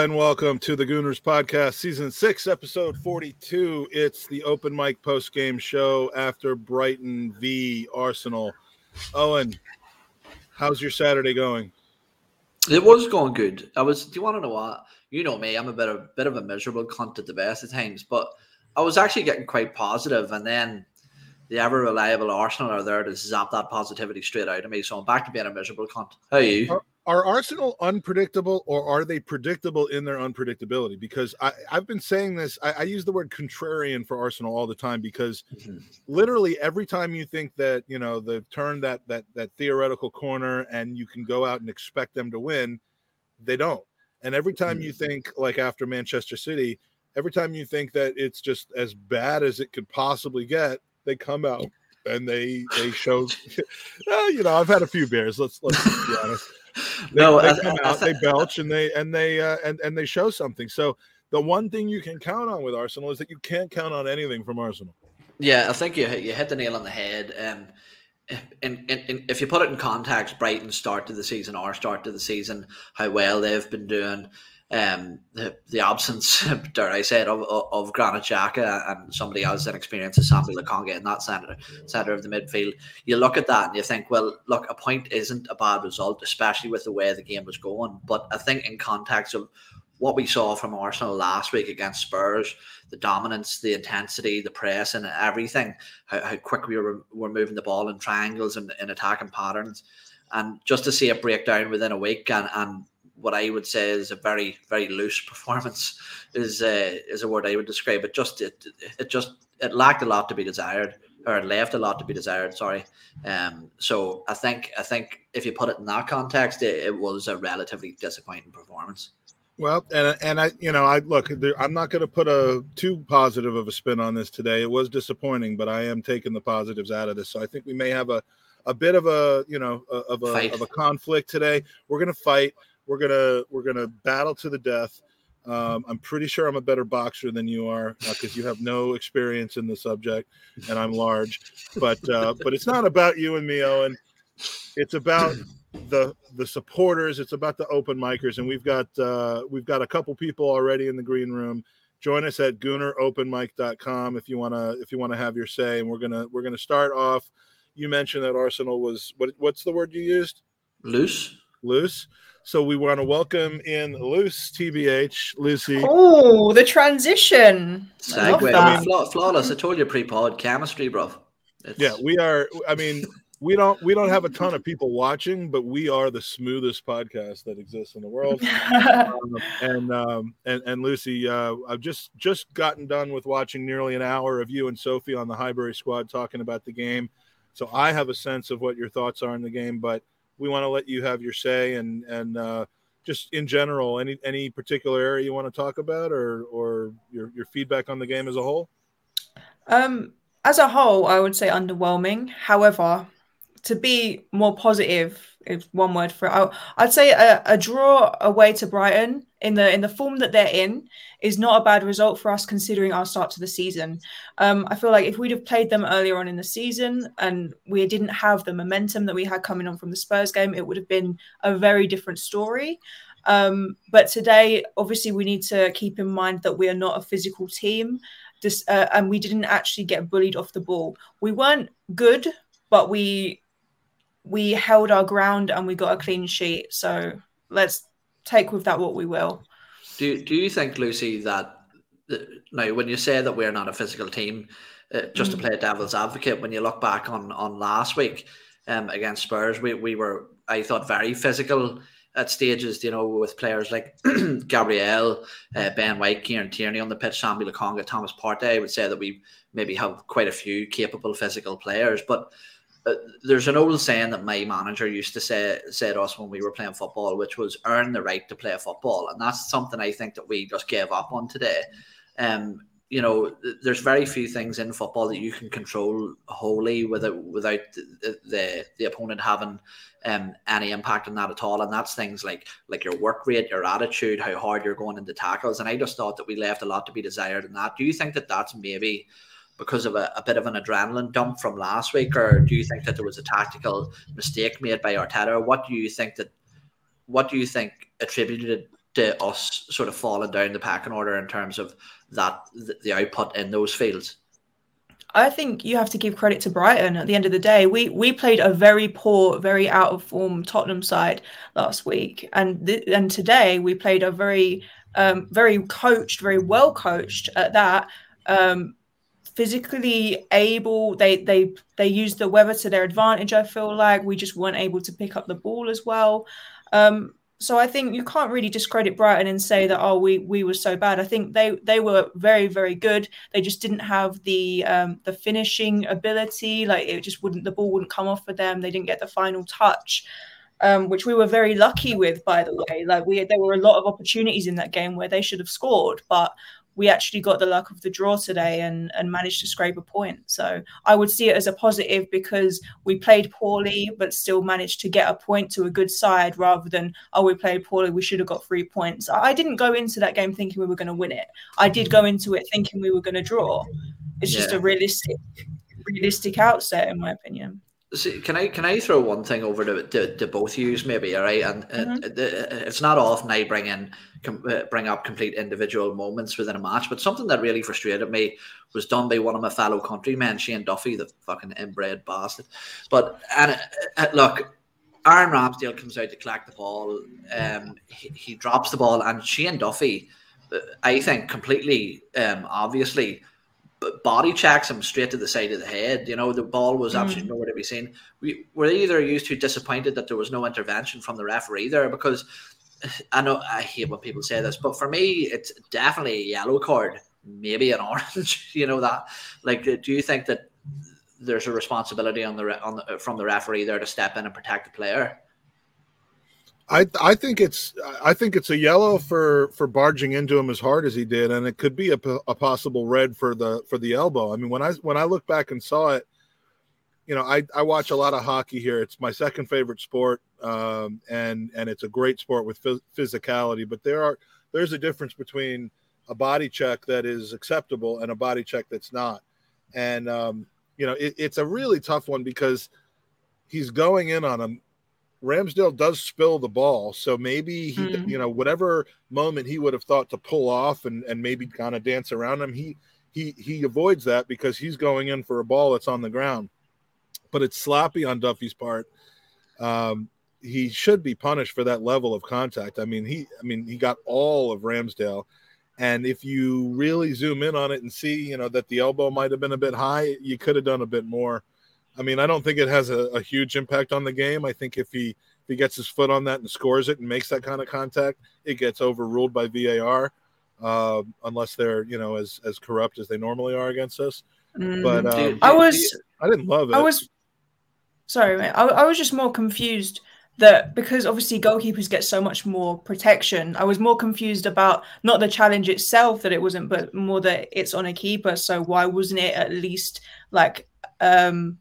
Hello and welcome to the Gooners Podcast, Season 6, Episode 42. It's the open mic post game show after Brighton v Arsenal. Owen, how's your Saturday going? It was going good. I was. Do you want to know what? You know me. I'm a bit of bit of a miserable cunt at the best of times, but I was actually getting quite positive, and then the ever reliable Arsenal are there to zap that positivity straight out of me. So I'm back to being a miserable cunt. How are you? Are, Arsenal unpredictable or are they predictable in their unpredictability? Because I, have been saying this, I, I, use the word contrarian for Arsenal all the time because mm-hmm. literally every time you think that you know they've turned that that that theoretical corner and you can go out and expect them to win, they don't. And every time mm-hmm. you think like after Manchester City, every time you think that it's just as bad as it could possibly get, they come out and they they show well, you know i've had a few beers let's let's be honest. They, no they come I, out I, they belch and they and they uh, and and they show something. So the one thing you can count on with arsenal is that you can't count on anything from arsenal. Yeah i think you you hit the nail on the head. Um and, and, and if you put it in context brighton start to the season our start to the season how well they've been doing um, the, the absence, dare I say it, of, of Granit Xhaka and somebody else in experience as Sambi Lokonga in that center, center of the midfield. You look at that and you think, well, look, a point isn't a bad result, especially with the way the game was going. But I think in context of what we saw from Arsenal last week against Spurs, the dominance, the intensity, the press, and everything, how, how quick we were, were moving the ball in triangles and in attacking patterns. And just to see it break down within a week and, and what I would say is a very very loose performance is uh, is a word I would describe it. Just it it just it lacked a lot to be desired, or it left a lot to be desired. Sorry. Um. So I think I think if you put it in that context, it, it was a relatively disappointing performance. Well, and and I, you know, I look. There, I'm not going to put a too positive of a spin on this today. It was disappointing, but I am taking the positives out of this. So I think we may have a a bit of a you know of a fight. of a conflict today. We're going to fight. We're gonna we're gonna battle to the death. Um, I'm pretty sure I'm a better boxer than you are because uh, you have no experience in the subject, and I'm large. But uh, but it's not about you and me, Owen. It's about the the supporters. It's about the open micers, and we've got uh, we've got a couple people already in the green room. Join us at GoonerOpenMic.com if you wanna if you wanna have your say. And we're gonna we're gonna start off. You mentioned that Arsenal was what what's the word you used? Loose. Loose. So we want to welcome in Luce TBH, Lucy. Oh, the transition. Segue. I mean, flawless. I told you pre-pod chemistry, bro. It's... Yeah, we are. I mean, we don't we don't have a ton of people watching, but we are the smoothest podcast that exists in the world. um, and um, and and Lucy, uh, I've just just gotten done with watching nearly an hour of you and Sophie on the Highbury squad talking about the game. So I have a sense of what your thoughts are in the game, but we want to let you have your say and and uh, just in general, any any particular area you want to talk about, or or your your feedback on the game as a whole. Um, as a whole, I would say underwhelming. However, to be more positive, if one word for it, I'd say a, a draw away to Brighton in the in the form that they're in is not a bad result for us considering our start to the season. Um, I feel like if we'd have played them earlier on in the season and we didn't have the momentum that we had coming on from the Spurs game, it would have been a very different story. Um, but today, obviously, we need to keep in mind that we are not a physical team. This, uh, and we didn't actually get bullied off the ball. We weren't good, but we we held our ground and we got a clean sheet. So let's take with that what we will. Do Do you think, Lucy, that now when you say that we're not a physical team, uh, just mm. to play devil's advocate, when you look back on on last week um, against Spurs, we we were I thought very physical at stages, you know, with players like Gabriel, uh, Ben White, Kieran Tierney on the pitch, Sambi Lokonga, Thomas Partey. I would say that we maybe have quite a few capable physical players, but uh, there's an old saying that my manager used to say to us when we were playing football, which was earn the right to play football, and that's something I think that we just gave up on today. Um, you know, there's very few things in football that you can control wholly without without the the, the opponent having um, any impact on that at all. And that's things like like your work rate, your attitude, how hard you're going into tackles. And I just thought that we left a lot to be desired in that. Do you think that that's maybe because of a, a, bit of an adrenaline dump from last week, or do you think that there was a tactical mistake made by Arteta? What do you think that? What do you think attributed to us sort of falling down the packing order in terms of that the output in those fields? I think you have to give credit to Brighton. At the end of the day, we we played a very poor, very out of form Tottenham side last week, and th- and today we played a very um, very coached, very well coached at that. Um, physically able they they they used the weather to their advantage i feel like we just weren't able to pick up the ball as well um, so I think you can't really discredit Brighton and say that oh we we were so bad. I think they they were very very good. They just didn't have the um, the finishing ability. Like it just wouldn't the ball wouldn't come off for them. They didn't get the final touch, um, which we were very lucky with by the way. Like we there were a lot of opportunities in that game where they should have scored, but we actually got the luck of the draw today and, and managed to scrape a point. So I would see it as a positive because we played poorly, but still managed to get a point to a good side rather than, oh, we played poorly, we should have got three points. I didn't go into that game thinking we were going to win it. I did go into it thinking we were going to draw. It's just a realistic, realistic outset, in my opinion. See, can I can I throw one thing over to, to, to both yous maybe all right and mm-hmm. it, it, it's not often I bring in com, uh, bring up complete individual moments within a match but something that really frustrated me was done by one of my fellow countrymen Shane Duffy the fucking inbred bastard but and uh, look Aaron Ramsdale comes out to collect the ball um he, he drops the ball and Shane Duffy uh, I think completely um obviously body checks him straight to the side of the head. You know, the ball was mm. absolutely nowhere to be seen. We were either used to disappointed that there was no intervention from the referee there because I know I hate when people say this, but for me, it's definitely a yellow card, maybe an orange. you know that. Like, do you think that there's a responsibility on the on the, from the referee there to step in and protect the player? I I think it's I think it's a yellow for for barging into him as hard as he did, and it could be a, a possible red for the for the elbow. I mean, when I when I look back and saw it, you know, I I watch a lot of hockey here. It's my second favorite sport, um, and and it's a great sport with physicality. But there are there's a difference between a body check that is acceptable and a body check that's not, and um, you know, it, it's a really tough one because he's going in on him Ramsdale does spill the ball, so maybe he, mm. you know, whatever moment he would have thought to pull off and and maybe kind of dance around him, he he he avoids that because he's going in for a ball that's on the ground. But it's sloppy on Duffy's part. Um, he should be punished for that level of contact. I mean, he I mean he got all of Ramsdale. And if you really zoom in on it and see, you know, that the elbow might have been a bit high, you could have done a bit more. I mean, I don't think it has a, a, huge impact on the game. I think if he if he gets his foot on that and scores it and makes that kind of contact, it gets overruled by VAR, uh, unless they're you know as as corrupt as they normally are against us. Mm, but um, I was I didn't love it. I was sorry, man. I, I was just more confused that because obviously goalkeepers get so much more protection. I was more confused about not the challenge itself that it wasn't, but more that it's on a keeper. So why wasn't it at least like um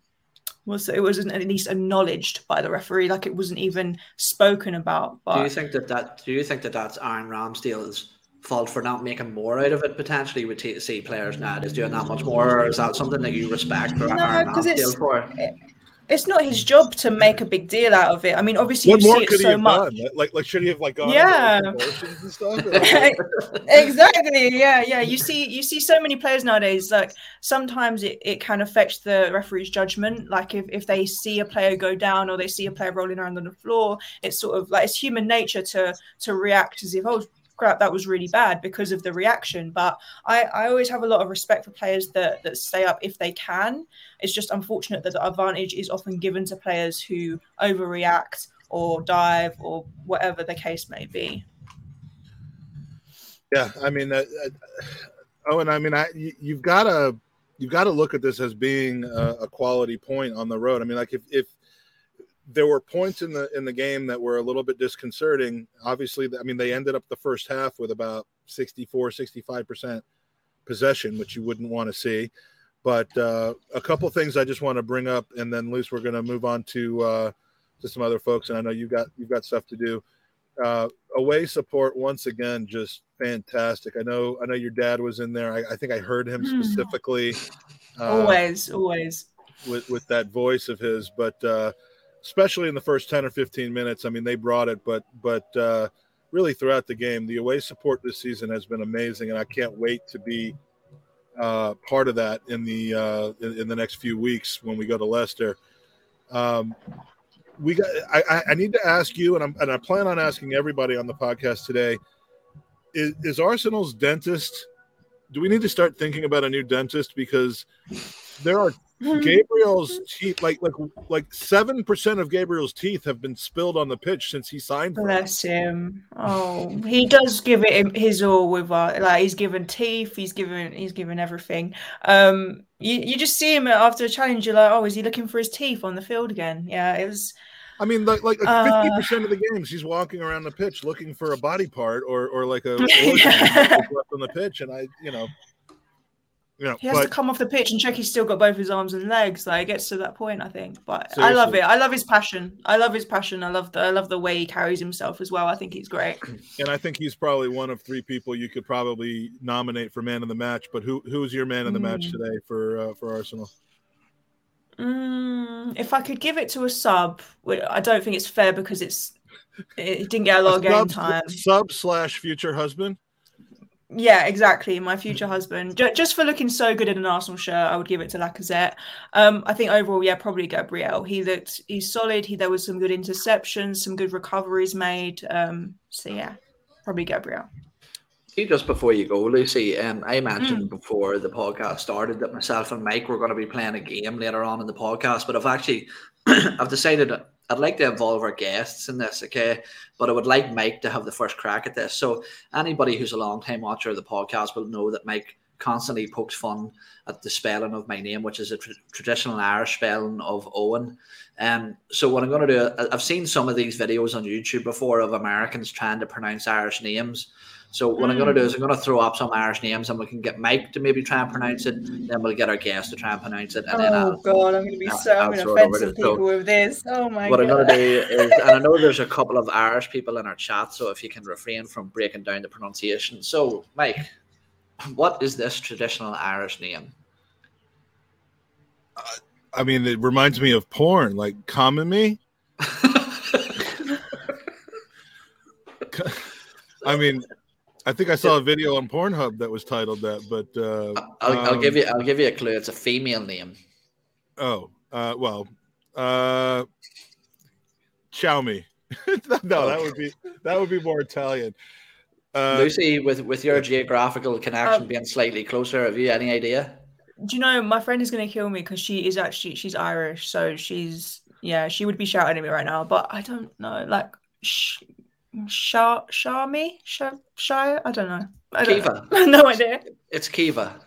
was it wasn't at least acknowledged by the referee, like it wasn't even spoken about. But do you think that that do you think that that's Aaron Ramsdale's fault for not making more out of it potentially with TC players now is doing that much more, or is that something that you respect for no, Aaron Ramsdale for? It, it's not his job to make a big deal out of it. I mean, obviously, what you see it so much. Done? Like, like should he have like gone? Yeah, exactly. Yeah, yeah. You see, you see so many players nowadays. Like sometimes it, it can affect the referee's judgment. Like if, if they see a player go down or they see a player rolling around on the floor, it's sort of like it's human nature to to react as if oh crap, that was really bad because of the reaction. But I, I always have a lot of respect for players that, that stay up if they can. It's just unfortunate that the advantage is often given to players who overreact or dive or whatever the case may be. Yeah, I mean, uh, uh, oh, and I mean, I you, have got to you've got to look at this as being a, a, quality point on the road. I mean, like if if there were points in the in the game that were a little bit disconcerting. Obviously i mean they ended up the first half with about 64 65% possession which you wouldn't want to see. But uh, a couple things i just want to bring up and then Luce we're going to move on to uh, to some other folks and i know you've got you've got stuff to do. Uh, away support once again just fantastic. I know i know your dad was in there. I, I think i heard him hmm. specifically uh, always always. with with that voice of his but uh especially in the first 10 or 15 minutes. I mean, they brought it, but but uh, really throughout the game. The away support this season has been amazing, and I can't wait to be uh, part of that in the uh, in, in, the next few weeks when we go to Leicester. Um, we got. I, I need to ask you, and, and I plan on asking everybody on the podcast today: Is, is Arsenal's dentist? Do we need to start thinking about a new dentist because there are Gabriel's teeth, like like like seven percent of Gabriel's teeth have been spilled on the pitch since he signed. Bless him. Oh, he does give it his all with uh, like he's given teeth, he's given he's given everything. Um, you you just see him after a challenge, you're like, oh, is he looking for his teeth on the field again? Yeah, it was. I mean, like like fifty percent of the games, he's walking around the pitch looking for a body part or or like a left on the pitch, and I, you know, yeah, he has but, to come off the pitch and check he's still got both his arms and legs. Like it gets to that point, I think. But seriously. I love it. I love his passion. I love his passion. I love the I love the way he carries himself as well. I think he's great. And I think he's probably one of three people you could probably nominate for man of the match. But who who's your man of the mm. match today for uh, for Arsenal? Mm, if I could give it to a sub, I don't think it's fair because it's it didn't get a lot of game time. Sub slash future husband. Yeah, exactly. My future husband. Just for looking so good in an Arsenal shirt, I would give it to Lacazette. Um, I think overall, yeah, probably Gabriel. He looked, he's solid. He there was some good interceptions, some good recoveries made. Um, so yeah, probably Gabriel. See, just before you go, Lucy, um, I mentioned mm. before the podcast started that myself and Mike were going to be playing a game later on in the podcast, but I've actually I've decided I'd like to involve our guests in this, okay? But I would like Mike to have the first crack at this. So anybody who's a long time watcher of the podcast will know that Mike constantly pokes fun at the spelling of my name, which is a tra- traditional Irish spelling of Owen. Um, so what I'm going to do, I've seen some of these videos on YouTube before of Americans trying to pronounce Irish names. So what mm. I'm going to do is I'm going to throw up some Irish names, and we can get Mike to maybe try and pronounce it. Then we'll get our guest to try and pronounce it. And oh then I'll, God, I'm going to be so I'll, I'll offensive people so with this. Oh my what God. I'm going to do is, and I know there's a couple of Irish people in our chat, so if you can refrain from breaking down the pronunciation. So, Mike, what is this traditional Irish name? Uh, I mean, it reminds me of porn, like "Come Me." I mean, I think I saw a video on Pornhub that was titled that, but uh, I'll, um, I'll, give you I'll give you a clue. It's a female name. Oh, uh, well, uh, Xiaomi. no, that would be that would be more Italian. Uh, Lucy, with with your geographical connection um, being slightly closer, have you any idea? Do you know my friend is going to kill me because she is actually she's Irish, so she's yeah she would be shouting at me right now, but I don't know like. Sh- Shah Shami Shah Shire. I don't know. I don't Kiva. Know. no idea. It's Kiva.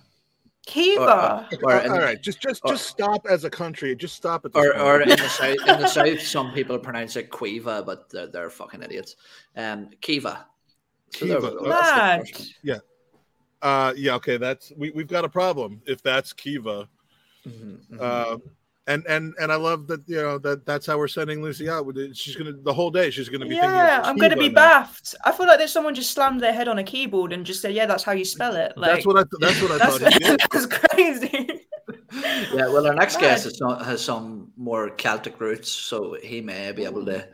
Kiva. Or, or, or all right, just just or, just stop as a country. Just stop it. Or, or in the south, in the south, some people pronounce it Quiva, but they're, they're fucking idiots. Um, Kiva. So Kiva. yeah. Uh, yeah. Okay. That's we we've got a problem if that's Kiva. Mm-hmm, mm-hmm. Uh, and and and I love that you know that that's how we're sending Lucy out. She's gonna the whole day. She's gonna be yeah. I'm gonna be now. baffed. I feel like there's someone just slammed their head on a keyboard and just said, "Yeah, that's how you spell it." Like, that's what I. Th- that's what I thought. That's crazy. yeah, well, our next guest has some, has some more Celtic roots, so he may be able to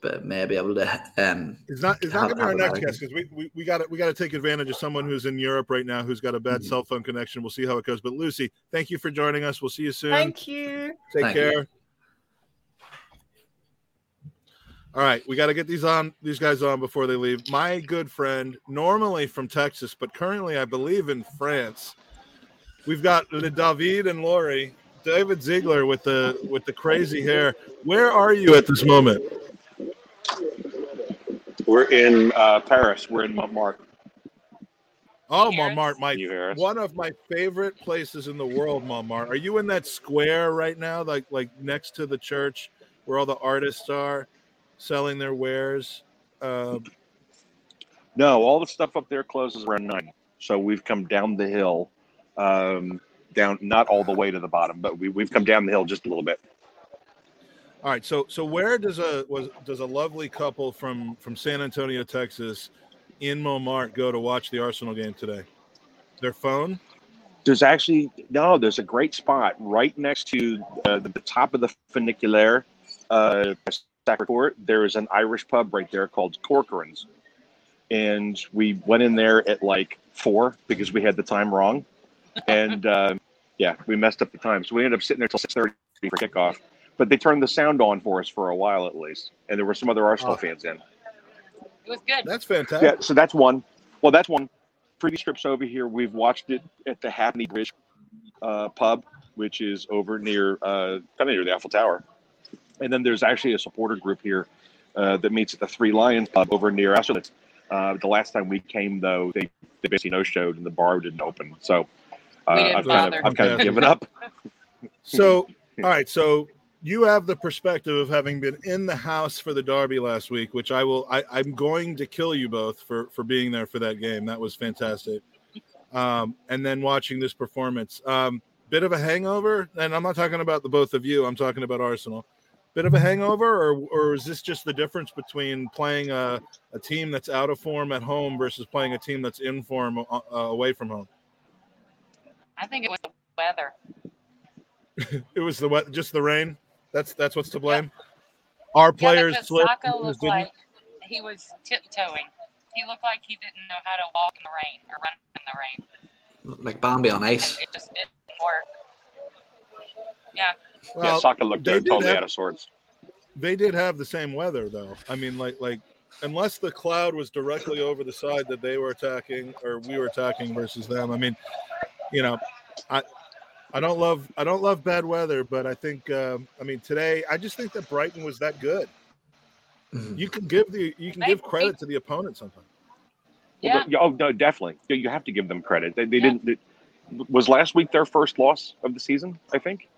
but maybe able to. Um, it's not. It's not going to be our next guest because we we, we got to we got to take advantage of someone who's in Europe right now who's got a bad mm-hmm. cell phone connection. We'll see how it goes. But Lucy, thank you for joining us. We'll see you soon. Thank you. Take thank care. You. All right, we got to get these on these guys on before they leave. My good friend, normally from Texas, but currently I believe in France. We've got Le David and Lori, David Ziegler with the with the crazy hair. Where are you at this moment? We're in uh, Paris. We're in Montmartre. Oh, Montmartre, my one of my favorite places in the world, Montmartre. Are you in that square right now, like like next to the church, where all the artists are selling their wares? Uh, no, all the stuff up there closes around nine. So we've come down the hill, um, down not all the way to the bottom, but we, we've come down the hill just a little bit. All right, so so where does a was does a lovely couple from from San Antonio, Texas, in Montmartre go to watch the Arsenal game today? Their phone? There's actually no. There's a great spot right next to uh, the, the, top of the funicular, uh. There is an Irish pub right there called Corcoran's, and we went in there at like four because we had the time wrong, and uh, yeah, we messed up the time. So we ended up sitting there till six thirty for kickoff. But they turned the sound on for us for a while at least, and there were some other Arsenal Oh. fans in. It was good. That's fantastic. Yeah, so that's one. Well, that's one. Previous trips over here, we've watched it at the Hackney Bridge uh, pub, which is over near uh, kind of near the Eiffel Tower. And then there's actually a supporter group here uh, that meets at the Three Lions pub over near Austerlitz. Uh, the last time we came, though, they, they basically no showed and the bar didn't open. So uh, didn't I've, kind of, I've kind of given up. So, all right. So you have the perspective of having been in the house for the derby last week, which I will. I, I'm going to kill you both for for being there for that game. That was fantastic. Um, and then watching this performance, um, bit of a hangover. And I'm not talking about the both of you. I'm talking about Arsenal. Bit of a hangover, or or is this just the difference between playing a, a team that's out of form at home versus playing a team that's in form uh, uh, away from home? I think it was the weather. It was the wet, just the rain. That's that's what's to blame. Our players yeah, slipped. Saka looked didn't. like he was tiptoeing. He looked like he didn't know how to walk in the rain or run in the rain. Like Bambi on ice. It just didn't work. Yeah, yeah, Saka looked they totally have- out of sorts. they did have the same weather though. I mean, like like unless the cloud was directly over the side that they were attacking or we were attacking versus them. I mean, you know, I I don't love I don't love bad weather, but I think um, I mean today I just think that Brighton was that good. Mhm. You can give the you can They- give credit to the opponent sometimes. yeah. Well, oh no, definitely. You- You have to give them credit. They, they Yeah. didn't. They, was last week their first loss of the season? I think.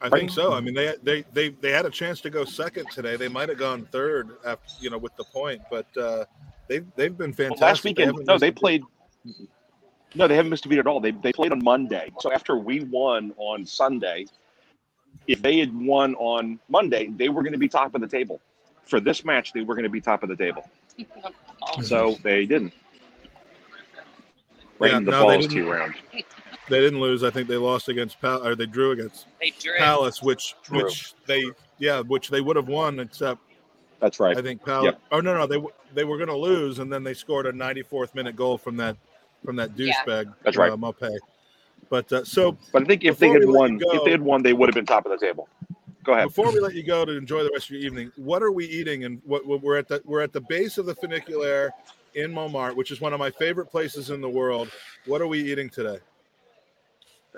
I Right. think so. I mean, they they they they had a chance to go second today. They might have gone third, after, you know, with the point, but uh, they've they've been Well, fantastic. last weekend, haven't no, they played. beat. Played. No, they haven't missed a beat at all. They they played on Monday. So after we won on Sunday, if they had won on Monday, they were going to be top of the table. For this match, they were going to be top of the table. So they didn't. Right Yeah, the no, they balls didn't. two round. They didn't lose. I think they lost against Pal or they drew against they drew. Palace, which True. which they yeah, which they would have won except That's right. I think Palace. Yep. Oh no, no, they they were going to lose, and then they scored a 94th minute goal from that from that Yeah. douchebag. That's right. Uh, Maupay. But uh, so But I think if they had won, go- if they had won, they would have been top of the table. Go ahead. before we let you go to enjoy the rest of your evening, what are we eating? And what, what we're at the we're at the base of the funicular in Montmartre, which is one of my favorite places in the world. What are we eating today?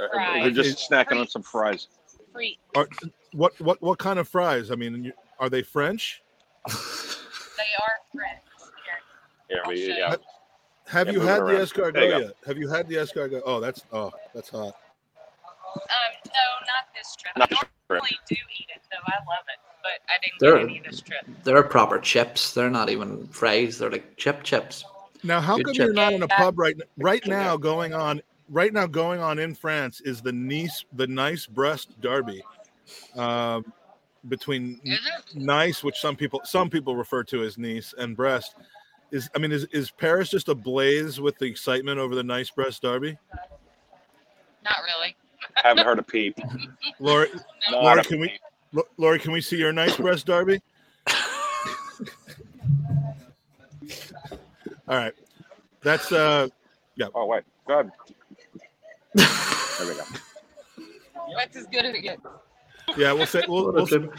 Uh, Fries. We're just snacking on some fries. Free. Are, what what what kind of fries? I mean, are they French? They are French. Here. Yeah, we, yeah. You. Have you had the around. There escargot yet? Have you had the escargot? Oh, that's oh, that's hot. Um, no, not this trip. Not I this trip. normally do eat it, though. I love it, but I didn't They're- get any this trip. They're proper chips. They're not even fries. They're like chip chips. Now, how Good come chip. you're not in a pub right right now? Going on right now, going on in France is the Nice the Nice breast Derby, um, between Nice, which some people some people refer to as Nice, and Brest. Is I mean, is is Paris just ablaze with the excitement over the Nice breast Derby? Not really. Haven't heard a peep. Lori, No. Laura, Not a can we- peep. Lori, can we see your Nice breast Derby? All right, that's uh, yeah. Oh wait, go ahead. There we go. That's as good as it gets. yeah. We'll say we'll, we'll, That's it.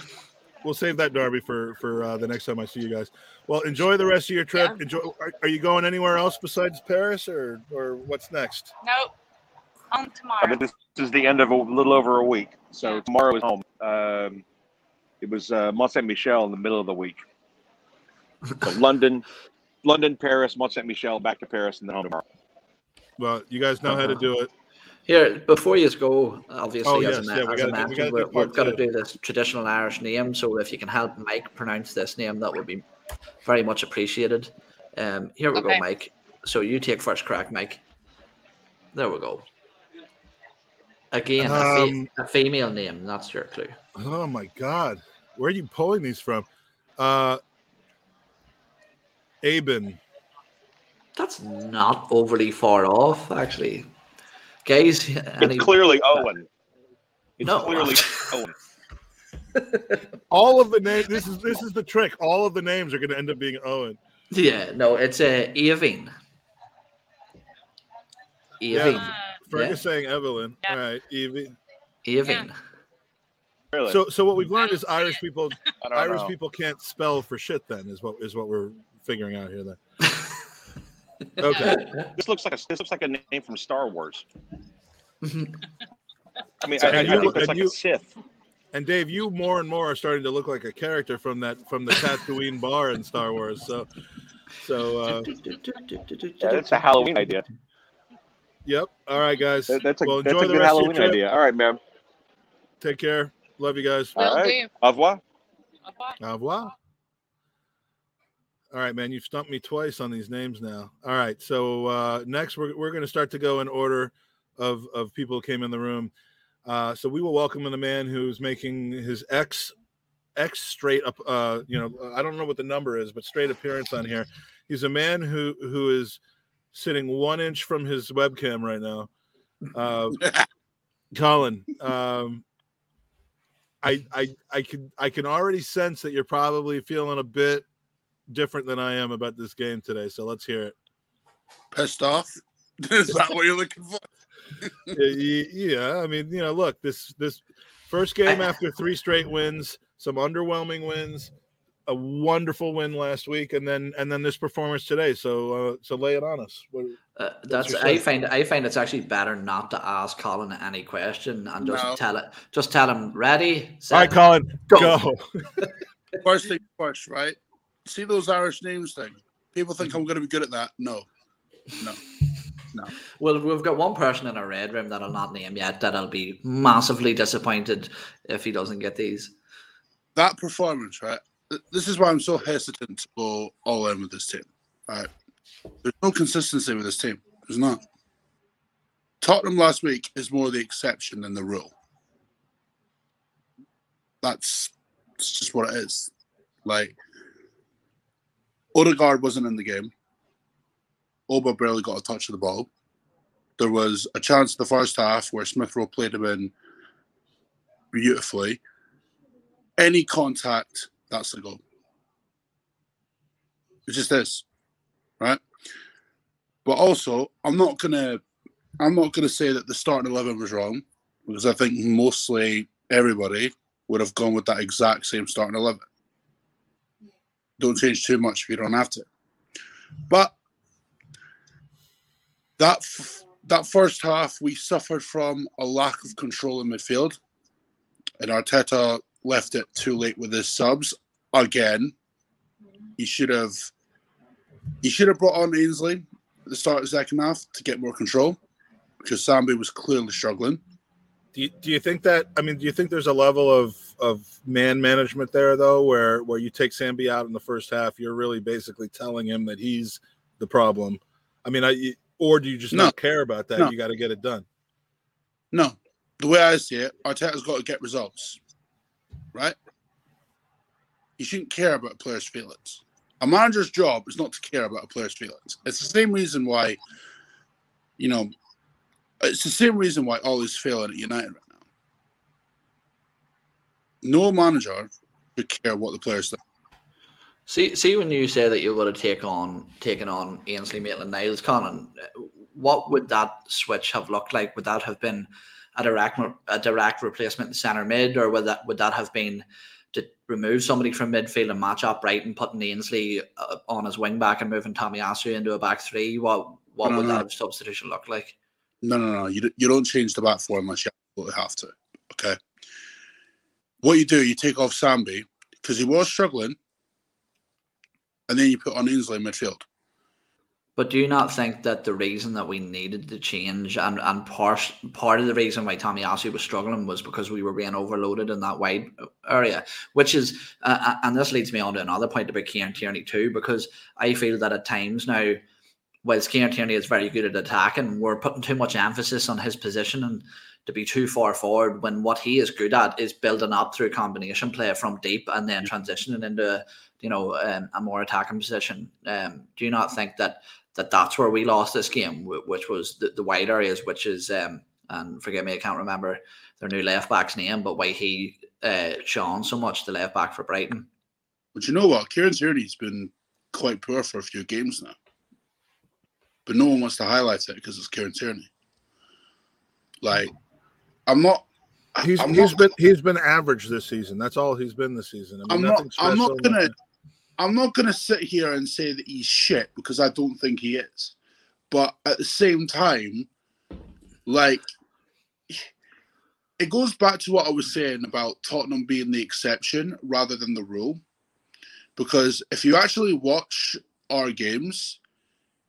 We'll save that derby for for uh, the next time I see you guys. Well, enjoy the rest of your trip. Yeah. Enjoy. Are, are you going anywhere else besides Paris, or or what's next? Nope. On I mean, this is the end of a little over a week. So Yeah. tomorrow is home. Um, it was uh, Mont Saint Michel in the middle of the week. So London, London, Paris, Mont Saint Michel, back to Paris, and then home tomorrow. Well, you guys know how to do it. Here, before you go, obviously, Oh, as, yes, I, yeah, we as I gotta do- we mentioned, gotta do we part we've got to do this traditional Irish name. So if you can help Mike pronounce this name, that would be very much appreciated. Um, here we Okay. go, Mike. So you take first crack, Mike. There we go. Again, a, fe- Um, a female name. That's your clue. Oh my God, where are you pulling these from? Uh, Aben. That's not overly far off, actually. Guys, any It's clearly Owen. It's No. clearly Owen. All of the names. This is this is the trick. All of the names are going to end up being Owen. Yeah, no, it's uh, Evelyn. Evelyn. Uh, Fergus Yeah. saying Evelyn. Yeah. All right, Evie. Evelyn. Really? So, so what we've learned is Irish people, Irish know. people can't spell for shit. Then is what is what we're figuring out here. Then. Okay. This looks like a this looks like a name from Star Wars. Mhm. I mean, So, I, I, and I you- think that's like you- a Sith. And Dave, you more and more are starting to look like a character from that from the Tatooine bar in Star Wars. So, so uh, Yeah, that's a Halloween idea. yep. All right, guys. That- that's a well, that's enjoy a the good rest Halloween idea. All right, man. Take care. Love you guys. Will All right. do. Au revoir. Bye-bye. Au revoir. All right, man. You've stumped me twice on these names now. All right. So uh, next, we're, we're going to start to go in order of, of people who came in the room. Uh, so we will welcome in the man who's making his ex X straight up. Uh, you know, I don't know what the number is, but straight appearance on here. He's a man who who is sitting one inch from his webcam right now. Uh, Colin, um, I I I can I can already sense that you're probably feeling a bit different than I am about this game today. So let's hear it. Pissed off? Is that what you're looking for? Y- y- yeah, I mean, you know, look this this first game after three straight wins, some underwhelming wins, a wonderful win last week, and then and then this performance today. So uh, so lay it on us. What, Uh, that's I say? find I find it's actually better not to ask Colin any question and just No. tell it. Just tell him ready. all right, set, Colin, go. go. First thing first, right? See those Irish names thing? People think I'm going to be good at that. No, no. No. Well, we've got one person in our red room that I'll not name yet that I'll be massively disappointed if he doesn't get these. That performance, right? This is why I'm so hesitant to go all in with this team. Right? There's no consistency with this team. There's not. Tottenham last week is more the exception than the rule. That's it's just what it is. Like Odegaard wasn't in the game. Oba barely got a touch of the ball. There was a chance in the first half where Smith Rowe played him in beautifully. Any contact, that's the goal. It's just this, right? But also, I'm not gonna, I'm not gonna say that the starting eleven was wrong because I think mostly everybody would have gone with that exact same starting eleven. Don't change too much if you don't have to. But that f- that first half, we suffered from a lack of control in midfield, and Arteta left it too late with his subs again. He should have he should have brought on Ainsley at the start of the second half to get more control because Sambi was clearly struggling. Do you, do you think that? I mean, do you think there's a level of of man management there though, where where you take Sambi out in the first half, you're really basically telling him that he's the problem. I mean, I or do you just No. not care about that? No. You got to get it done. No, the way I see it, Arteta's got to get results, right? You shouldn't care about a player's feelings. A manager's job is not to care about a player's feelings. It's the same reason why, you know, it's the same reason why Ole's failing at United. No manager should care what the players think. See, see when you say that you would to take on taking on Ainsley Maitland-Niles, Colin, what would that switch have looked like? Would that have been a direct a direct replacement in centre mid, or would that would that have been to remove somebody from midfield and match up right and putting Ainsley uh, on his wing back and moving Tomiyasu into a back three? What what No, would no. that substitution look like? No, no, no. You, you don't change the back four unless you absolutely have to. Okay. What you do, you take off Sambi because he was struggling, and then you put on Ainsley in midfield. But do you not think that the reason that we needed to change and, and part, part of the reason why Tomiyasu was struggling was because we were being overloaded in that wide area, which is, uh, and this leads me on to another point about Kieran Tierney too, because I feel that at times now, whilst Kieran Tierney is very good at attacking, we're putting too much emphasis on his position and to be too far forward when what he is good at is building up through combination play from deep and then transitioning into, you know, um, a more attacking position. Um, do you not think that that that's where we lost this game, which was the, the wide areas, which is um, and forgive me, I can't remember their new left back's name, but why he uh, shone so much the left back for Brighton. But you know what? Kieran Tierney's been quite poor for a few games now. But no one wants to highlight it because it's Kieran Tierney. Like, I'm not. He's I'm he's not, been he's been average this season. That's all he's been this season. I I'm not. I'm not gonna. nothing- I'm not gonna sit here and say that he's shit because I don't think he is. But at the same time, like, it goes back to what I was saying about Tottenham being the exception rather than the rule. Because if you actually watch our games,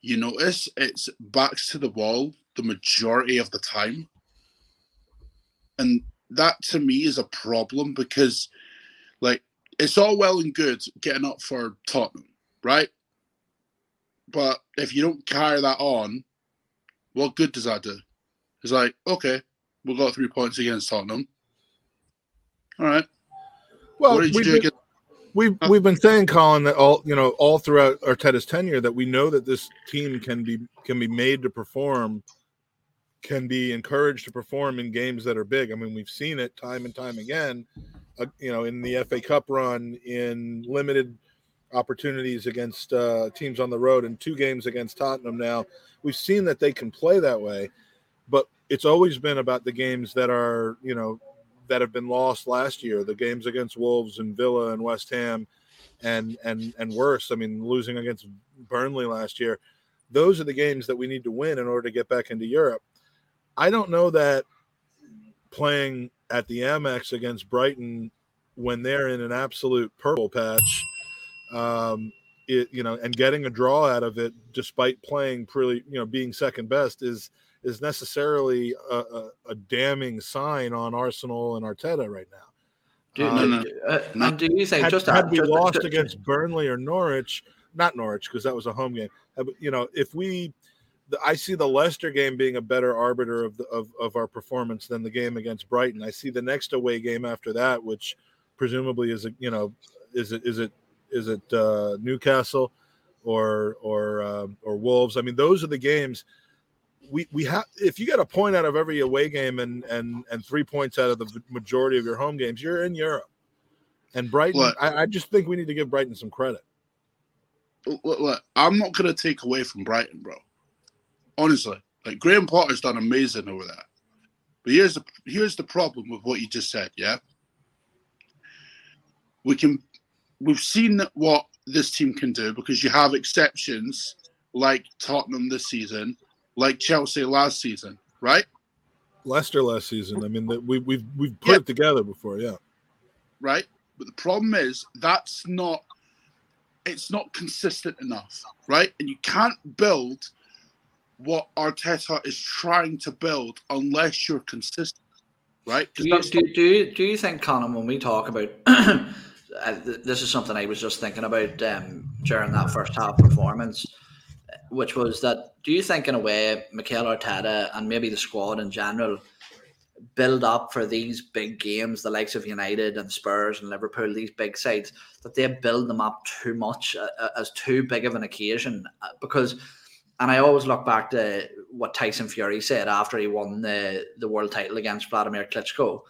you notice it's backs to the wall the majority of the time. And that to me is a problem because, like, it's all well and good getting up for Tottenham, right? But if you don't carry that on, what good does that do? It's like, okay, we got three points against Tottenham. All right. Well, what did you we've been, against we've we've been saying, Colin, that all you know, all throughout Arteta's tenure, that we know that this team can be can be made to perform, can be encouraged to perform in games that are big. I mean, we've seen it time and time again. Uh, you know, in the FA Cup run, in limited opportunities against uh, teams on the road, and two games against Tottenham. Now, we've seen that they can play that way, but it's always been about the games that are you know that have been lost last year, the games against Wolves and Villa and West Ham and and and worse. I mean, losing against Burnley last year. Those are the games that we need to win in order to get back into Europe. I don't know that playing at the Amex against Brighton when they're in an absolute purple patch, um, it, you know, and getting a draw out of it despite playing pretty, you know, being second best is is necessarily a, a, a damning sign on Arsenal and Arteta right now. Do, Um, no, do- uh, no. do you think had, just had we just- lost just- against Burnley or Norwich, not Norwich because that was a home game. uh, You know, if we, the, I see the Leicester game being a better arbiter of the of, of our performance than the game against Brighton. I see the next away game after that, which presumably is a you know, is it is it is it uh, Newcastle or or um, or Wolves? I mean, those are the games. We, we have if you get a point out of every away game and and and three points out of the majority of your home games, you're in Europe. And Brighton, Look. I, I just think we need to give Brighton some credit. look, look, I'm not gonna take away from Brighton, bro. Honestly, like Graham Potter's done amazing over that. But here's the here's the problem with what you just said. Yeah, we can we've seen what this team can do because you have exceptions like Tottenham this season, like Chelsea last season, right? Leicester last season. I mean, that we, we've we've put Yeah. it together before. Yeah, right? But the problem is that's not it's not consistent enough, right? And you can't build what Arteta is trying to build unless you're consistent, right? Do you, do, do, you, do you think, Colin, when we talk about uh, this is something I was just thinking about um, during that first half performance, which was that do you think, in a way, Mikel Arteta and maybe the squad in general build up for these big games, the likes of United and Spurs and Liverpool, these big sides, that they build them up too much uh, uh, as too big of an occasion? Uh, Because and I always look back to what Tyson Fury said after he won the, the world title against Vladimir Klitschko,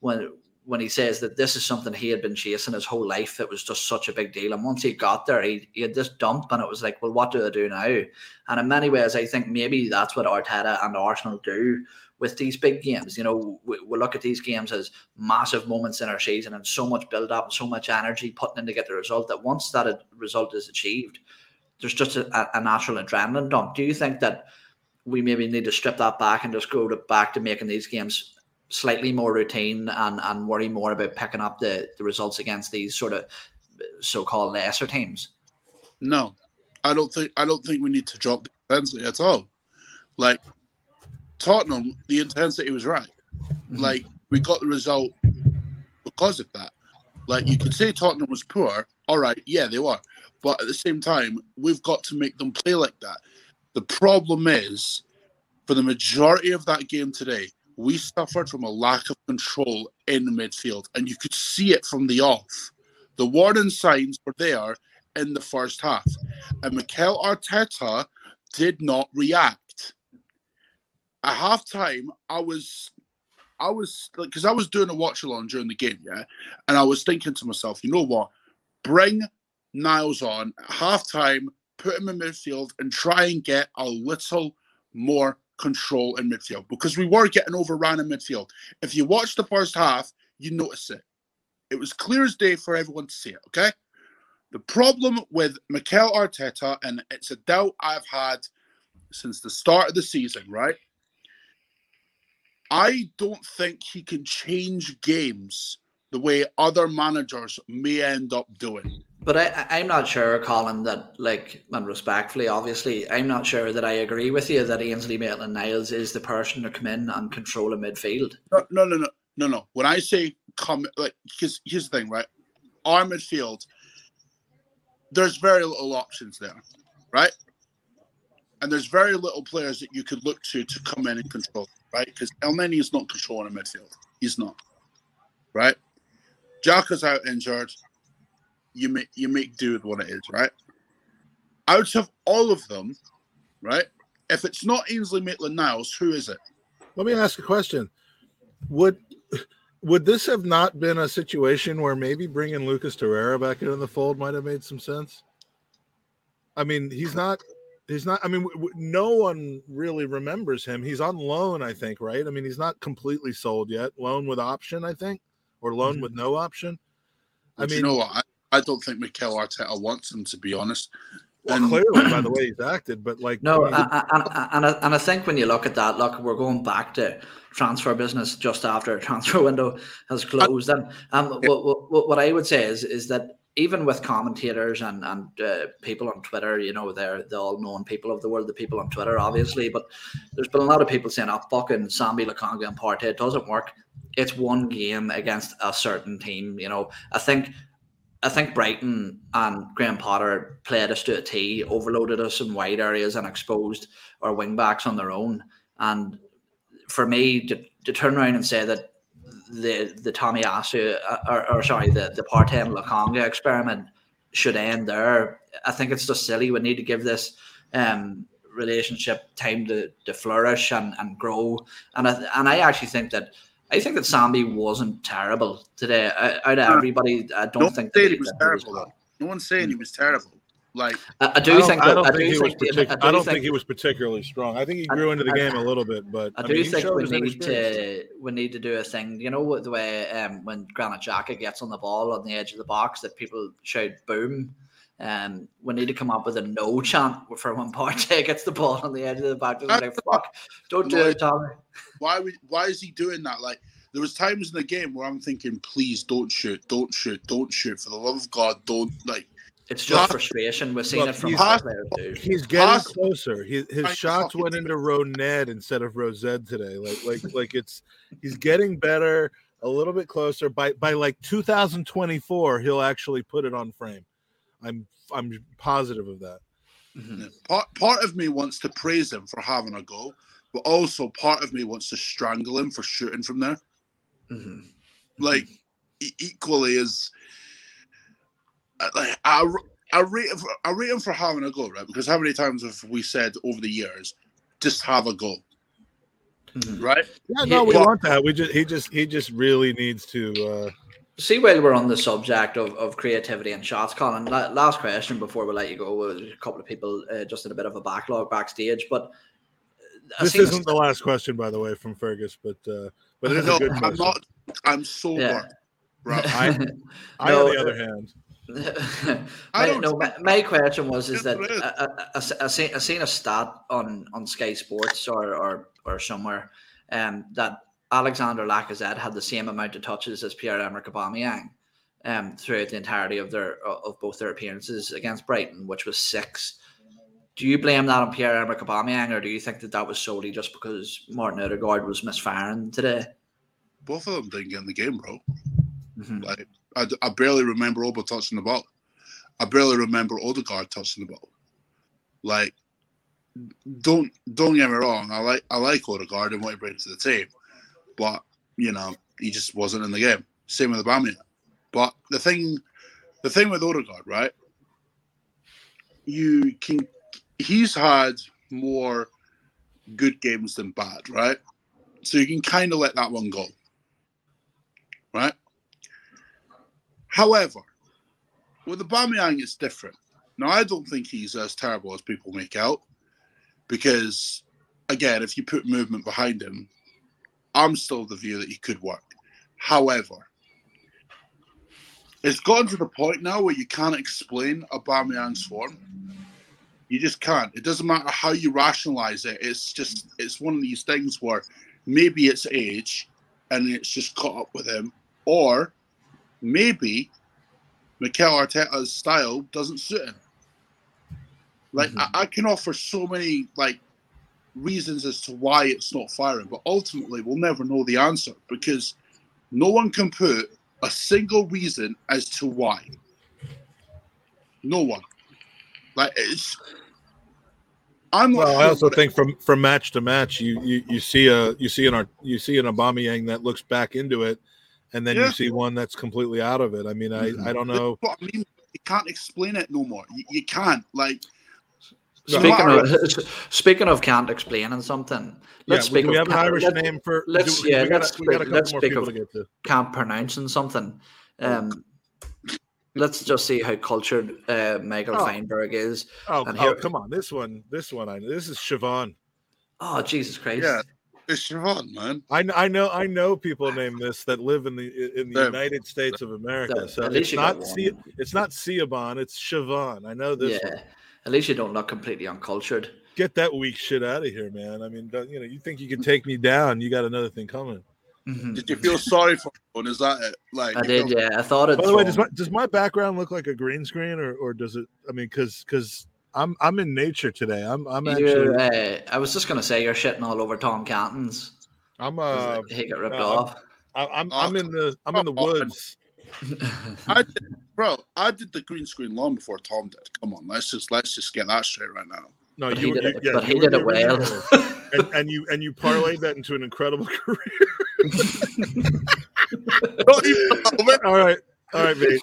when when he says that this is something he had been chasing his whole life. It was just such a big deal, and once he got there, he, he had this dump, and it was like, well, what do I do now? And in many ways, I think maybe that's what Arteta and Arsenal do with these big games. You know, we, we look at these games as massive moments in our season, and so much build up, and so much energy putting in to get the result. That once that result is achieved, there's just a, a natural adrenaline dump. Do you think that we maybe need to strip that back and just go to, back to making these games slightly more routine and, and worry more about picking up the, the results against these sort of so-called lesser teams? no. I don't think I don't think we need to drop the intensity at all. Like Tottenham, the intensity was right. Mm-hmm. Like we got the result because of that. Like you could say Tottenham was poor. All right, yeah, they were. But at the same time, we've got to make them play like that. The problem is, for the majority of that game today, we suffered from a lack of control in the midfield, and you could see it from the off. The warning signs were there in the first half, and Mikel Arteta did not react. At halftime, I was, I was like, because I was doing a watch along during the game, yeah, and I was thinking to myself, you know what, bring Niles on at halftime, put him in midfield, and try and get a little more control in midfield because we were getting overrun in midfield. If you watch the first half, you notice it. It was clear as day for everyone to see it, okay? The problem with Mikel Arteta, and it's a doubt I've had since the start of the season, right? I don't think he can change games the way other managers may end up doing. But I, I'm not sure, Colin, that like and respectfully, obviously, I'm not sure that I agree with you that Ainsley Maitland Niles is the person to come in and control a midfield. No, no, no, no, no, no. When I say come, like, here's, here's the thing, right? Our midfield, there's very little options there, right? And there's very little players that you could look to to come in and control, right? Because Elneny is not controlling a midfield. He's not, right? Xhaka's out injured. You make you make do with what it is, right? Out of all of them, right? If it's not Ainsley Maitland-Niles, who is it? Let me ask a question. Would would this have not been a situation where maybe bringing Lucas Torreira back into the fold might have made some sense? I mean, he's not he's not i mean w- w- no one really remembers him he's on loan i think right i mean he's not completely sold yet loan with option i think or loan mm-hmm. with no option i mean you know what? I, I don't think Mikel Arteta wants him to be honest. well, and- clearly by the way he's acted but like No, and, and, and, I, and I think when you look at that, look, we're going back to transfer business just after transfer window has closed. And um, what, what, what I would say is is that even with commentators and and uh, people on Twitter, you know, they're the all known people of the world, the people on Twitter, obviously. But there's been a lot of people saying, "Oh, fucking Sambi Lokonga and Partey, it doesn't work. It's one game against a certain team." You know, I think. I think Brighton and Graham Potter played us to a T, overloaded us in wide areas and exposed our wing backs on their own. And for me to, to turn around and say that the the Tomiyasu uh, or, or sorry the the Partey and Lokonga experiment should end there. I think it's just silly. We need to give this um, relationship time to, to flourish and, and grow. And I, and I actually think that I think that Sambi wasn't terrible today. I, out of everybody, I don't, Don't think say that he was terrible. though. No one's saying he was terrible. Like I, I I do don't, think I don't I think do he was think, partic- I I, do don't think think he was particularly strong. I think he I- grew into the I- game a little bit, but I I, do mean, think we need to we need to do a thing. You know what the way um, when Granit Xhaka gets on the ball on the edge of the box that people shout boom. Um, we need to come up with a no chant for when Partey gets the ball on the edge of the back. Just like fuck, don't do it, Tommy. why would why is he doing that? Like there was times in the game where I'm thinking, please don't shoot, don't shoot, don't shoot. For the love of God, don't like It's just Pass- frustration. We've seen Look, it from he's- other players too. He's getting Pass- closer. He, his I shots went do into Roned instead of Rosed today. Like, like, like it's he's getting better, a little bit closer. By by like 2024, he'll actually put it on frame. I'm I'm positive of that. Mhm. part part of me wants to praise him for having a go, but also part of me wants to strangle him for shooting from there. Mhm. Like e- equally as I- like I, I rate him for, I rate him for having a go, right? Because how many times have we said over the years, just have a go, Mhm. right? Yeah, no, we Yeah. want that. We just he just he just really needs to. uh See, while we're on the subject of, of creativity and shots, Colin, la- last question before we let you go. There's a couple of people uh, just in a bit of a backlog backstage, but I This isn't the last question, by the way, from Fergus, but uh but it is No, a good I'm question. not. I'm sober, Yeah. right? I, I, No, on the other hand, I my, don't no, my, my question was is that Yes, it is. I, I, I, I seen, I seen a stat on, on Sky Sports or, or, or somewhere um, that Alexander Lacazette had the same amount of touches as Pierre-Emerick Aubameyang um, throughout the entirety of their of both their appearances against Brighton, which was six. Do you blame that on Pierre-Emerick Aubameyang, or do you think that that was solely just because Martin Odegaard was misfiring today? Both of them didn't get in the game, bro. Mhm. Like I, I barely remember Oba touching the ball. I barely remember Odegaard touching the ball. Like, don't don't get me wrong. I like I like Odegaard and what he brings to the team, but you know he just wasn't in the game. Same with Aubameyang. But the thing, the thing with Odegaard, right? You can. He's had more good games than bad, right? So you can kind of let that one go, right? However, with Aubameyang, it's different. Now, I don't think he's as terrible as people make out, because again, if you put movement behind him, I'm still of the view that he could work. However, it's gotten to the point now where you can't explain Aubameyang's form. You just can't. It doesn't matter how you rationalize it. It's just it's one of these things where maybe it's age and it's just caught up with him, or maybe Mikel Arteta's style doesn't suit him. Like Mhm. I, I can offer so many like reasons as to why it's not firing, but ultimately we'll never know the answer because no one can put a single reason as to why. No one. Like it's. I'm. Well, I also it- think from from match to match, you you, you see a you see an you see an Aubameyang that looks back into it, and then Yeah. you see one that's completely out of it. I mean, I mm-hmm. I don't know. I mean. You can't explain it no more. You, you can't. Like. No Speaking of speaking of can't explaining something, let's yeah, speak we, we of have an Irish let- name for. let's- do- yeah, we let's got a speak- let's speak of- to can't pronouncing something. Um, let's just see how cultured uh, Michael Oh. Feinberg is. Oh, And oh, here- come on, this one, this one, I this is Siobhan. Oh Jesus Christ! Yeah. It's Siobhan, man. I, I know I know people named this that live in the in the Yeah. United States of America. So, So at it's you not C, one. it's not Siobhan, it's Siobhan. I know this. yeah. one. At least you don't look completely uncultured. Get that weak shit out of here, man. I mean, don't, you know, you think you can take me down? You got another thing coming. Mhm. Did you feel sorry for him? Is that it? Like I did, feel- yeah. I thought it. By the way, does my does my background look like a green screen, or or does it? I mean, because because I'm I'm in nature today. I'm I'm actually You're, uh, I was just gonna say you're shitting all over Tom Canton's. I'm uh he got ripped no, off. I- I'm I'm in the I'm in the Oh, woods. I did, bro, I did the green screen long before Tom did. Come on, let's just let's just get that straight right now. No, But you, he did you it, yeah, but you he did it you were in well. and, and you and you parlayed that into an incredible career. Not even a little bit. all right, all right, mate.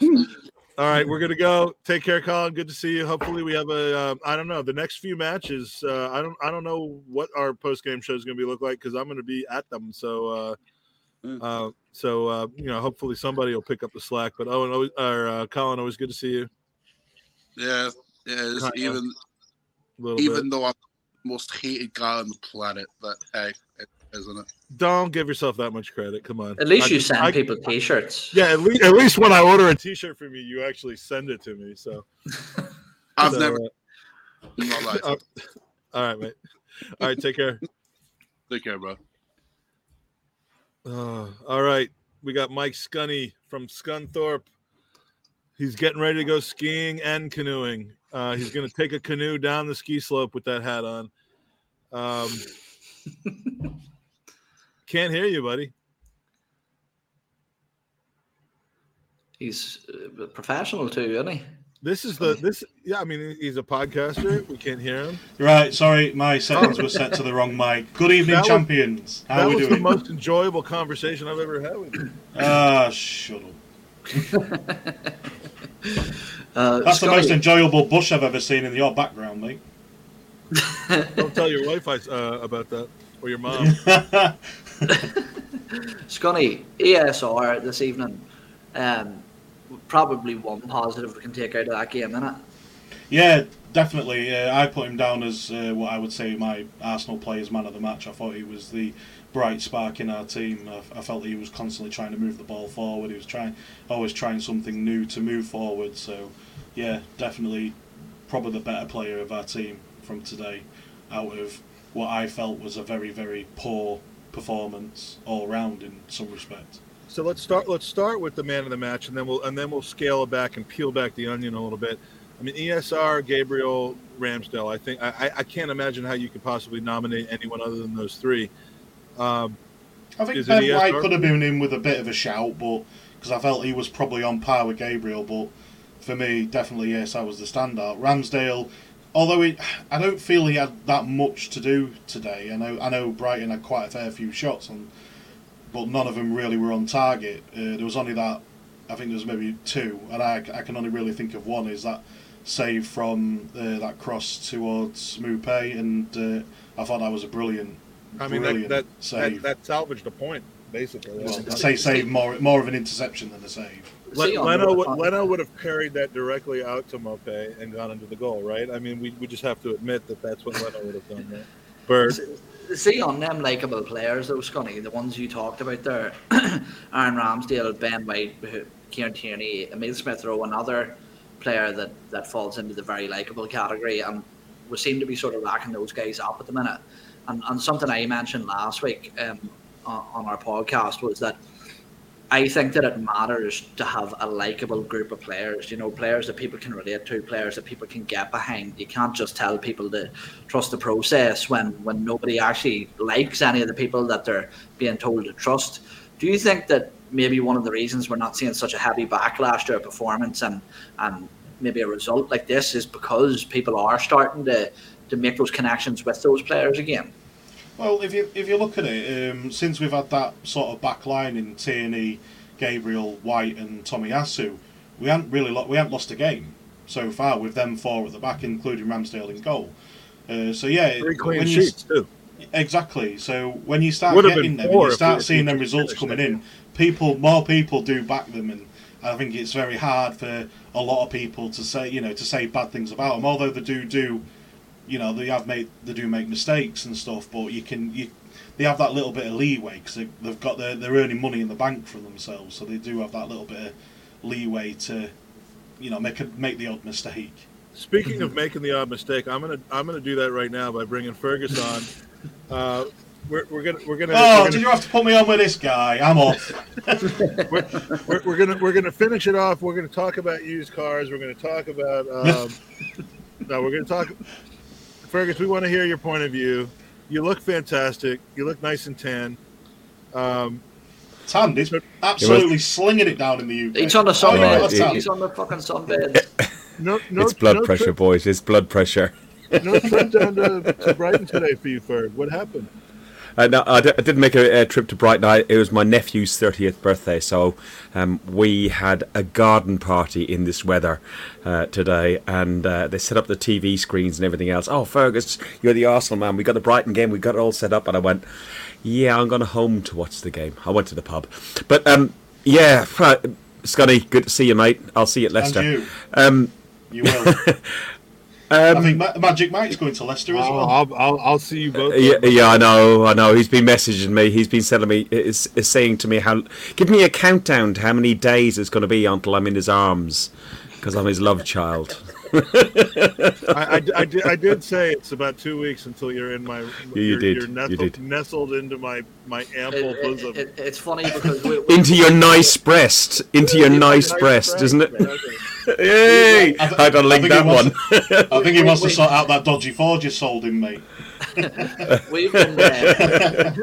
All right, we're gonna go. Take care, Colin. Good to see you. Hopefully, we have a. Uh, I don't know the next few matches. Uh, I don't. I don't know what our post game show is gonna be look like because I'm gonna be at them. So, uh, Mm. uh, so uh, you know, hopefully somebody will pick up the slack. But Owen, always, or uh, Colin, always good to see you. Yeah, yeah. It's even even bit. though I'm the most hated guy on the planet, but hey, it, isn't it? Don't give yourself that much credit. Come on. At least I- you send I- people T-shirts. Yeah, at least at least when I order a T-shirt from you, you actually send it to me. So I've so, never uh, in my life. uh, all right, mate. All right, take care. Take care, bro. Uh, all right, we got Mike Scunny from Scunthorpe. He's getting ready to go skiing and canoeing. Uh, he's going to take a canoe down the ski slope with that hat on. Um, can't hear you, buddy. He's uh, professional too, isn't he? This is the this. Yeah, I mean, he's a podcaster. We can't hear him. Right, sorry, my settings were set to the wrong mic. Good evening, That was- champions. How that are we was doing? the most enjoyable conversation I've ever had with you. Ah, shut up. Uh, That's the most enjoyable bush I've ever seen in your background, mate. Don't tell your wife I, uh, about that or your mom. Scotty, ESR this evening. Um, probably one positive we can take out of that game, innit? yeah, definitely. Uh, I put him down as uh, what I would say my Arsenal player's man of the match. I thought he was the bright spark in our team. I, I felt he was constantly trying to move the ball forward. He was trying, always trying something new to move forward. So, yeah, definitely, probably the better player of our team from today, out of what I felt was a very, very poor performance all round in some respect. So let's start. Let's start with the man of the match, and then we'll and then we'll scale it back and peel back the onion a little bit. I mean, ESR, Gabriel, Ramsdale. I think I, I- can't imagine how you could possibly nominate anyone other than those three. Um, I think Ben ESR? White could have been in with a bit of a shout, but because I felt he was probably on par with Gabriel. But for me, definitely yes, I was the standout. Ramsdale, although he, I don't feel he had that much to do today. I know I know Brighton had quite a fair few shots, on, but none of them really were on target. Uh, there was only that. I think there was maybe two, and I, I can only really think of one. Is that save from uh, that cross towards Maupay, and uh, I thought that was a brilliant. I mean, that brilliant that, that save. that salvaged a point. basically. Well, Yeah. say save more more of an interception than a save. Le- Leno, would, Leno would have carried that directly out to Maupay and gone into the goal, right? I mean, we, we just have to admit that that's what Leno would have done, right? Bird. See on them likable players, though, Scunny, the ones you talked about there, Aaron Ramsdale, Ben White, Kieran Tierney, Emil Smith Rowe, another player that, that falls into the very likable category, and we seem to be sort of racking those guys up at the minute. And, and something I mentioned last week um, on, on our podcast was that I think that it matters to have a likable group of players, you know, players that people can relate to, players that people can get behind. You can't just tell people to trust the process when, when nobody actually likes any of the people that they're being told to trust. Do you think that maybe one of the reasons we're not seeing such a heavy backlash to a performance and, and maybe a result like this is because people are starting to, to make those connections with those players again? Well, if you if you look at it, um, since we've had that sort of back line in Tierney, Gabriel, White, and Tomiyasu, we haven't really lo- we haven't lost a game so far with them four at the back, including Ramsdale in goal. Uh, so yeah, clean sheets, too. exactly. So when you start Would have getting them, and you start seeing them results coming in, people more people do back them, and I think it's very hard for a lot of people to say you know to say bad things about them. Although they do do, you know, they have made they do make mistakes and stuff, but you can you they have that little bit of leeway because they, they've got their, they're earning money in the bank for themselves, so they do have that little bit of leeway to, you know, make a, make the odd mistake. Speaking of making the odd mistake, I'm gonna I'm gonna do that right now by bringing Fergus on. Uh, we're, we're gonna we're gonna, Oh, we're, did gonna you have to put me on with this guy? I'm off. we're, we're gonna we're gonna finish it off. We're gonna talk about used cars. We're gonna talk about um, no, we're gonna talk. Fergus, we want to hear your point of view. You look fantastic. You look nice and tan. Um, Tan is absolutely slinging it down in the UK. He's on the Oh, yeah, sunbed. that's He's on the fucking sunbed. no, no, it's blood no pressure, Trip, boys. It's blood pressure. no trip down to, to Brighton today for you, Ferg. What happened? Uh, no, I, d- I didn't make a, a trip to Brighton. I, it was my nephew's 30th birthday, so um, we had a garden party in this weather uh, today, and uh, they set up the TV screens and everything else. Oh, Fergus, you're the Arsenal man. We got the Brighton game. We got it all set up, and I went, "Yeah, I'm going home to watch the game." I went to the pub, but um, yeah, Scotty, good to see you, mate. I'll see you at Leicester. And you, Um, you will. Um, I think Ma- Magic Mike's going to Leicester as well. I'll, I'll, I'll see you both. Yeah, yeah, I know, I know. He's been messaging me. He's been telling me, is, is saying to me how, give me a countdown to how many days it's going to be until I'm in his arms, because I'm his love child. I, I, I, did, I did say it's about two weeks until you're in my. you you're, did, You're you nestled, did. nestled into my my ample It- it- bosom. it- it's funny because we, we, Into your nice breast, into your Into nice breast, isn't it? Okay. Hey, I th- I don't like that he wants- one. I think he wants to Wait. sort out that dodgy Ford you sold him, mate. We've been, uh,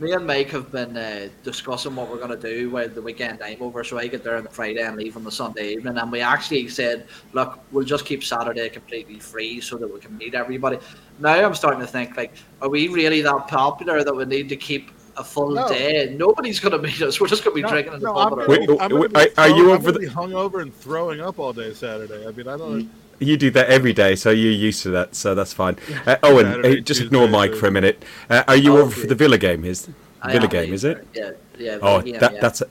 me and Mike have been uh, discussing what we're going to do with the weekend I'm over. So I get there on the Friday and leave on the Sunday evening. And we actually said, look, we'll just keep Saturday completely free so that we can meet everybody. Now I'm starting to think, like, are we really that popular that we need to keep a full No. day? Nobody's going to meet us. We're just going to be No, drinking in the no, pub. Gonna our Wait, be- home. I'm gonna wait, be are- are you throw- I'm over the- be hungover and throwing up all day Saturday? I mean, I don't. You do that every day, so you're used to that, so that's fine. Uh, Owen, Saturday, uh, just Tuesday, ignore Mike for a minute. Uh, are you Oh, over for the Villa game? Is I Villa am game? Is it? Yeah, yeah. Oh, yeah, that, yeah. that's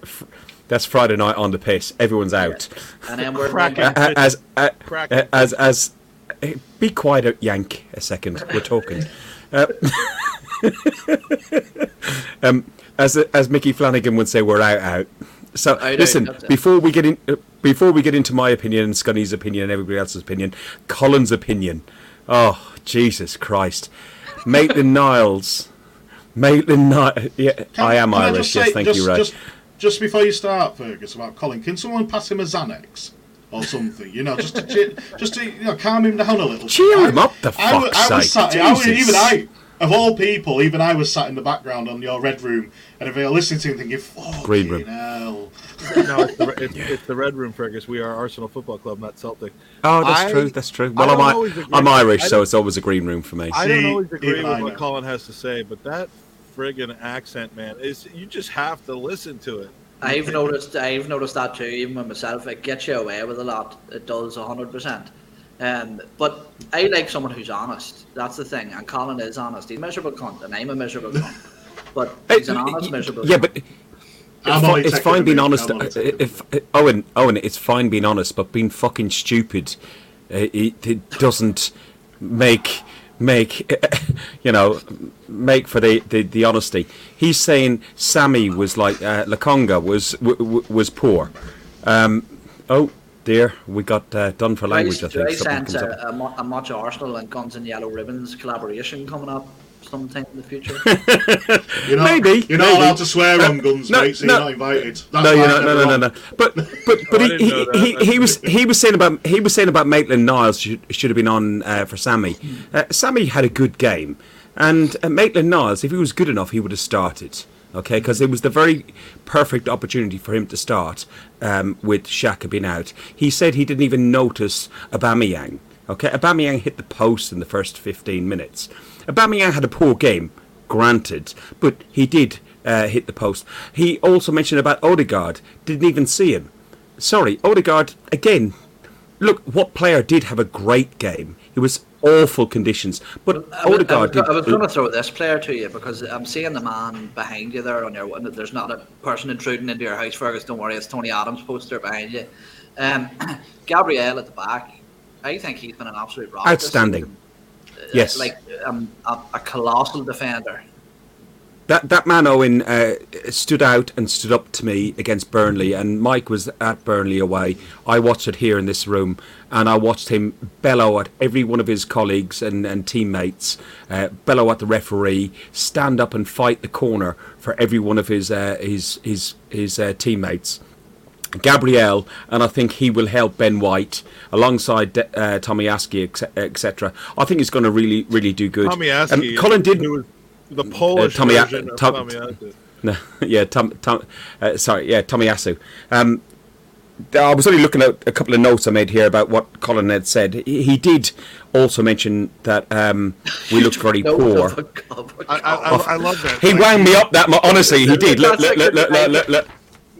that's Friday night on the piss. Everyone's out. And then we're Cracking. As uh, Crack. uh, as as uh, be quiet, Yank. A second, we're talking. Uh, um, as as Mickey Flanagan would say, we're out out. So I listen, before we get in, uh, before we get into my opinion and Scunny's opinion and everybody else's opinion, Colin's opinion. Oh Jesus Christ, Maitland Niles, Maitland Niles. Yeah, Can- I am can Irish. just yes, say- thank just, you, Ray. Just, just before you start, Fergus, about Colin, can someone pass him a Xanax or something? You know, just to, chi- just to you know, calm him down a little. Cheer I- him up, the I, wa- fuck's I was sake. sat, I was, Jesus. even I, of all people, even I was sat in the background on your red room, and if you're listening to him, thinking, "Fucking Green room. hell." No, it's the, it's, it's the Red Room, Fergus. We are Arsenal Football Club, not Celtic. Oh, that's I- true. That's true. Well, I'm, I, always agree. I'm Irish, so it's always a green room for me. I don't always agree with what. Colin has to say, but that friggin' accent, man, is you just have to listen to it. I've noticed. I've noticed that too, even with myself. It gets you away with a lot. It does hundred percent. Um, but I like someone who's honest. That's the thing. And Colin is honest. He's a miserable cunt, and I'm a miserable cunt. But he's an honest, miserable. yeah, but it's, fi- it's fine being honest. I'm only uh, taking a If, Owen, Owen, it's fine being honest, but being fucking stupid, uh, it, it doesn't make make you know make for the, the, the honesty. He's saying Sammy was like uh, Lokonga was w- w- was poor. Um, oh dear, we got uh, done for language. I Do I think Something sense comes a, up. a, Mo- a Much Arsenal and Guns and Yellow Ribbons collaboration coming up sometime in the future? You're not, Maybe, You're not maybe. allowed to swear Uh, on guns, no, mate, so no. you're not invited. That's No, you're not, no, no, no, on. no. But but but I he, he, that. he, he was he was saying about he was saying about Maitland Niles should, should have been on uh, for Sammy. Uh, Sammy had a good game, and uh, Maitland Niles, if he was good enough, he would have started. Okay, because it was the very perfect opportunity for him to start um, with Xhaka being out. He said he didn't even notice Aubameyang. Okay, Aubameyang hit the post in the first 15 minutes. Aubameyang had a poor game, granted, but he did uh, hit the post. He also mentioned about Odegaard, didn't even see him. Sorry, Odegaard, again, look, what player did have a great game? It was awful conditions, but I was, I. I was going to throw this player to you because I'm seeing the man behind you there on your. There's not a person intruding into your house, Fergus. Don't worry, it's Tony Adams' poster behind you. Um, Gabriel at the back. I think he's been an absolute rock. Outstanding. Uh, Yes. like um, a, a colossal defender. That that man Owen uh, stood out and stood up to me against Burnley, and Mike was at Burnley away. I watched it here in this room, and I watched him bellow at every one of his colleagues and, and teammates, uh, bellow at the referee, stand up and fight the corner for every one of his uh, his his his uh, teammates. Gabriel, and I think he will help Ben White alongside uh, Tommy Askey, etc. I think he's going to really, really do good. Tommy Um, Askey. Colin did. He was the Polish Tommy A- version of Tom- Tommy Askey. No, yeah, Tom, Tom, uh, sorry, yeah, Tomiyasu. Um, I was only looking at a couple of notes I made here about what Colin had said. He, he did also mention that um, we looked very poor. of a of I, I, I, coffee. I love that. He Like, wound me up that much. Honestly, he did. Look, look, look, look, look, look, look.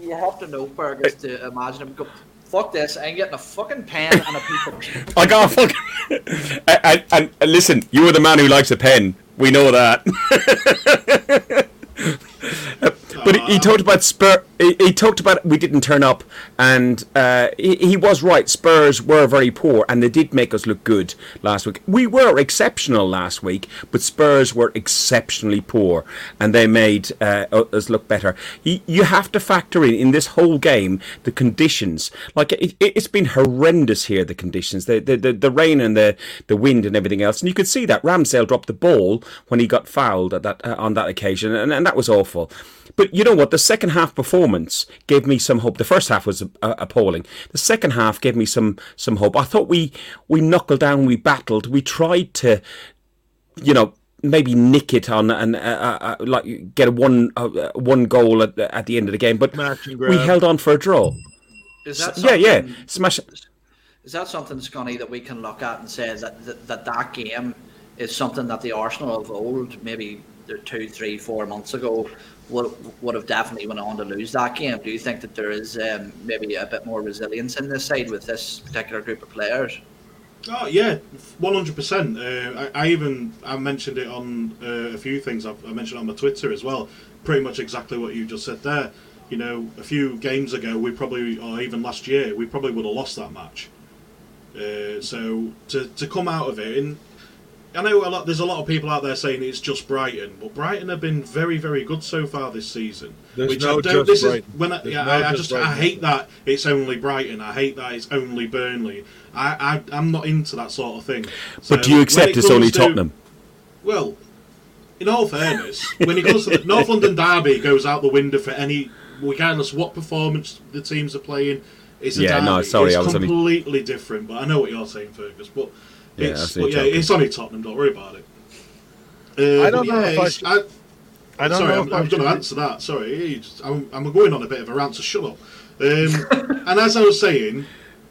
You have to know Fergus to imagine him go. Fuck this! I'm getting a fucking pen and a piece of paper. I got fucking. and, and, and, and listen, you are the man who likes a pen. We know that. but he, he uh, talked about Spur. He, he talked about we didn't turn up, and uh, he, he was right. Spurs were very poor, and they did make us look good last week. We were exceptional last week, but Spurs were exceptionally poor, and they made uh, us look better. You, you have to factor in in this whole game the conditions. Like it, it's been horrendous here. The conditions, the, the the the rain and the the wind and everything else, and you could see that Ramsdale dropped the ball when he got fouled at that uh, on that occasion, and, and that was awful. But you know what? The second half performance gave me some hope. The first half was uh, appalling. The second half gave me some some hope. I thought we we knuckled down, we battled, we tried to, you know, maybe nick it on and uh, uh, uh, like get a one uh, one goal at, the- at the end of the game. But we held on for a draw. Is that Yeah, yeah, something- smash. Is that something, Scunny, that we can look at and say that that, that that game is something that the Arsenal of old, maybe two, three, four months ago, would would have definitely went on to lose that game? Do you think that there is um, maybe a bit more resilience in this side with this particular group of players? Oh yeah, one hundred percent. I I even I mentioned it on uh, a few things. I've, I mentioned on my Twitter as well. Pretty much exactly what you just said there. You know, a few games ago, we probably, or even last year, we probably would have lost that match. Uh, so to to come out of it, and I know a lot. There's a lot of people out there saying it's just Brighton, but Brighton have been very, very good so far this season. There's which no I don't. just This is Brighton. when I, yeah, no I, I just just I hate that it's only Brighton. I hate that it's only Burnley. I, I I'm not into that sort of thing. So But do you accept it it's only comes to- Tottenham? Well, in all fairness, when it goes to the North London derby, goes out the window for any, regardless what performance the teams are playing. It's a Yeah, derby. no, sorry, it's I was only- completely different. But I know what you're saying, Fergus. But Yeah, it's see but yeah, it's only Tottenham. Don't worry about it. Uh, I don't know yeah, if I should- I, I don't Sorry, know I'm, I I'm going to answer that. Sorry, just- I'm, I'm going on a bit of a rant, so shut up. Um, and as I was saying,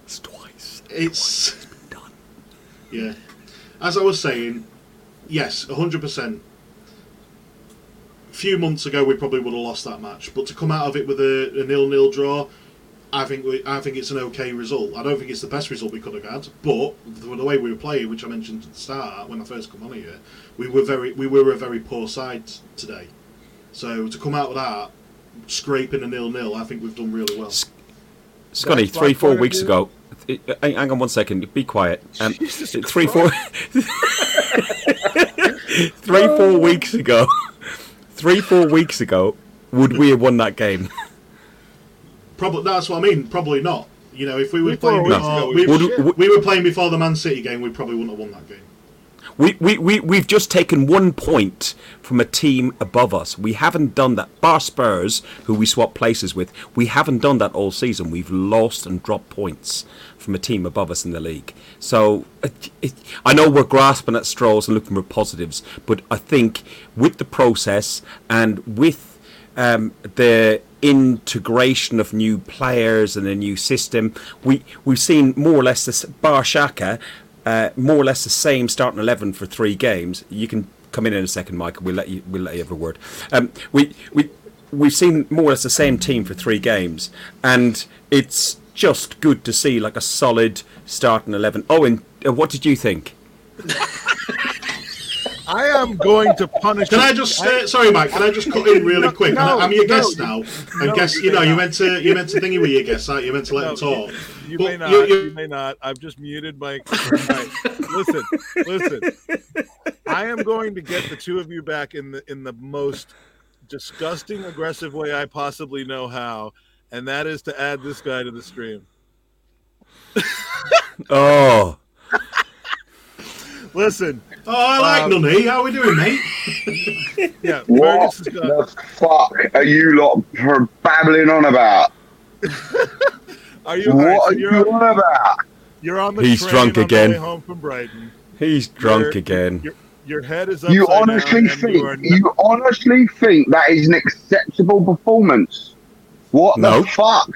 It's twice. it's done. yeah. As I was saying, yes, hundred percent. A few months ago, we probably would have lost that match, but to come out of it with a, a nil-nil draw, I think we, I think it's an okay result. I don't think it's the best result we could have had, but the, the way we were playing, which I mentioned at the start when I first come on here, we were very we were a very poor side today. So to come out with that, scraping a nil nil, I think we've done really well. Scotty, That's three, four weeks view. ago. Hang hang on one second. Be quiet. Um, Jesus three, four, three, four weeks ago. Three, four weeks ago, would we have won that game? Probably that's what I mean. Probably not. You know, if we were playing before, ago, we, we Would- shit. would- we were playing before the Man City game, we probably wouldn't have won that game. We, we, we, we've just taken one point from a team above us. We haven't done that. Bar Spurs, who we swap places with, we haven't done that all season. We've lost and dropped points from a team above us in the league. So it, it, I know we're grasping at straws and looking for positives, but I think with the process and with um, the integration of new players and a new system, we, we've seen more or less this Bar Xhaka uh, more or less the same starting eleven for three games. You can come in in a second, Michael. We'll let you. We'll let you have a word. Um, we we we've seen more or less the same team for three games, and it's just good to see like a solid starting eleven. Owen, uh, what did you think? I am going to punish. Can you. I just uh, sorry, Mike? Can I just cut in really No, quick? no, I'm your no, guest you- now, and no, guess you you know may you meant to you meant to thingy with your guests, aren't you? You meant to let No, them talk. You, you may not. you- You, you- may not. I've just muted Mike. Right. listen, listen. I am going to get the two of you back in the in the most disgusting, aggressive way I possibly know how, and that is to add this guy to the stream. Oh, Listen, Oh, I like Um, Nunny. How are we doing, mate? yeah, What Fergus has got. the fuck are you lot for babbling on about? Are you? all right, What so are you're, on, on about? you're on the He's train drunk on again. The way home from Brighton. he's drunk Your- again. Your, your head is You honestly and think you are you honestly think that is an acceptable performance? What No. the fuck?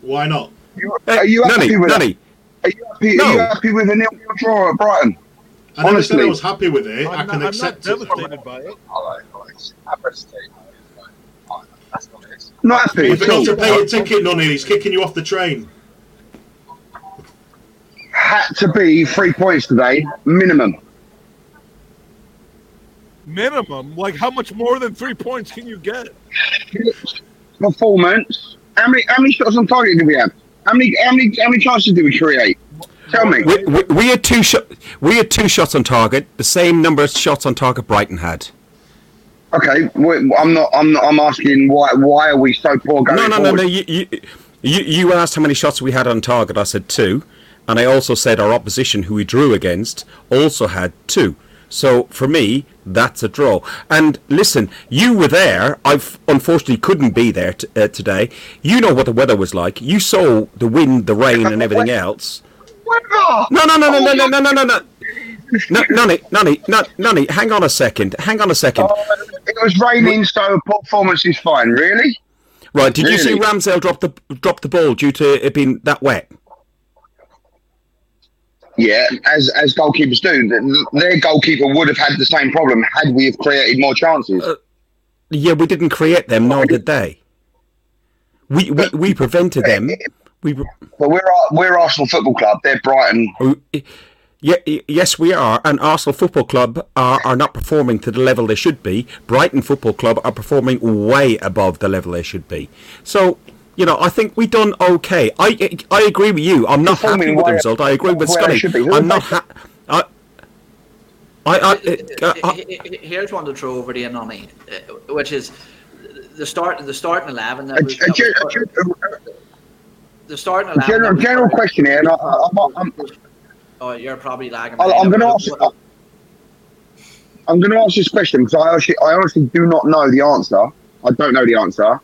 Why not? You, Hey, are you happy Nunny, with that? Nunny, Are you happy, No. are you happy with a nil nil draw at Brighton? I never said I was happy with it. I'm I not, can I'm not accept it. devastated by it. Not happy You at forgot to pay your ticket, Nunny. He's kicking you off the train. Had to be three points today, minimum. Minimum, like how much more than three points can you get? Performance. How many how many shots on target did we have? How many how many how many chances did we create? Tell me. we, we, we had two shot. We had two shots on target. The same number of shots on target Brighton had. Okay, I'm not. I'm not. I'm asking why. Why are we so poor going No, no, no, forward? no. You, you, you, you asked how many shots we had on target. I said two, and I also said our opposition, who we drew against, also had two. So for me, that's a draw. And listen, you were there. I unfortunately couldn't be there t- uh, today. You know what the weather was like. You saw the wind, the rain, and everything else. No, no, no, no, no, no, no, no, no, no. No, Nonny, Nonny, no, Nonny, hang on a second. Hang on a second. Oh, it was raining, so performance is fine. Really? Right, did you see? Ramsdale drop the drop the ball due to it being that wet? Yeah, as as goalkeepers do. Their goalkeeper would have had the same problem had we have created more chances. Uh, Yeah, we didn't create them, nor did they. We we, we prevented them. We pre- but we're we're Arsenal Football Club. They're Brighton. yeah, yes, we are. And Arsenal Football Club are, are not performing to the level they should be. Brighton Football Club are performing way above the level they should be. So, you know, I think we done okay. I I agree with you. I'm not Performing happy with the result. I agree with where Scotty. should be. Who I'm not. Ha- I, I, I, uh, H- h- Here's one to throw over to you, Nonny, uh, which is the start. The starting eleven. That A, was, a, that gen- was a, put- gen- the starting a eleven. general general question here, and I, I, I'm, I'm, Oh, you're probably lagging. I'll- behind I'm going to but- ask. I'm going to ask this question because I actually, I honestly do not know the answer. I don't know the answer,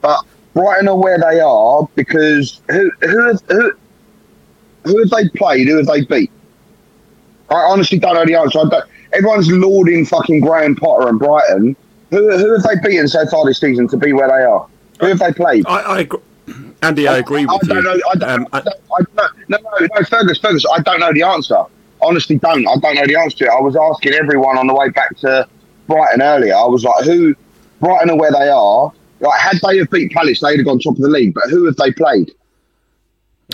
but Brighton are where they are because who who have, who, who have they played? Who have they beat? I honestly don't know the answer. I don't, everyone's lauding fucking Graham Potter and Brighton. Who who have they beaten so far this season to be where they are? Who have they played? I, I agree. Andy, I agree with I you. know. I don't, Um, I don't, I don't, no, no, no, Fergus, Fergus. I don't know the answer. Honestly, don't. I don't know the answer to it. I was asking everyone on the way back to Brighton earlier. I was like, who? Brighton are where they are. Like, had they have beat Palace, they'd have gone top of the league. But who have they played?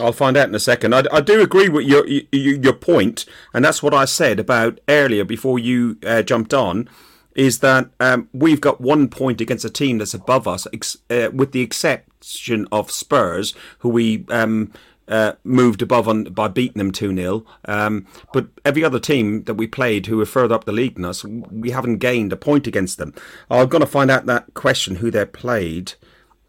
I'll find out in a second. I, I do agree with your, your your point, and that's what I said about earlier before you uh, jumped on. is that um, we've got one point against a team that's above us, ex- uh, with the exception of Spurs, who we um, uh, moved above on by beating them 2 0. Um, but every other team that we played who were further up the league than us, we haven't gained a point against them. I'm going to find out that question who they played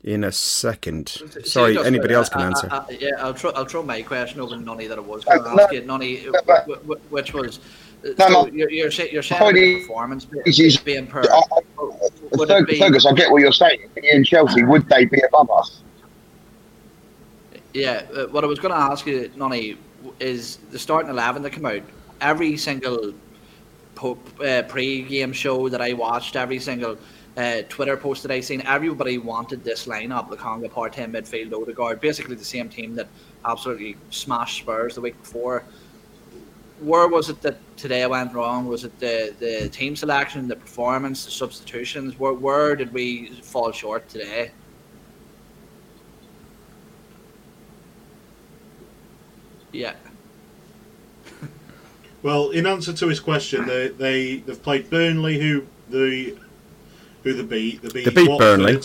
in a second. Sorry, just, anybody uh, else can uh, answer. uh, yeah, I'll throw, I'll throw my question over to Nonny that I was going to Uh, ask you, Nonny, No, but- wh- wh- which was. No, so no. You're, you're, say- you're saying the performance is- being per. I- Would be, Fergus, I get what you're saying. In Chelsea, would they be above us? yeah, uh, what I was going to ask you, Nonny, is the starting 11 that come out, every single po- uh, pre-game show that I watched, every single uh, Twitter post that I seen, everybody wanted this lineup: the Conga Partey midfield, Odegaard, basically the same team that absolutely smashed Spurs the week before. Where was it that today went wrong? Was it the, the team selection, the performance, the substitutions? Where, where did we fall short today? Yeah. Well, in answer to his question, they they they've played Burnley, who the who they beat. They beat, They beat Watford. Burnley.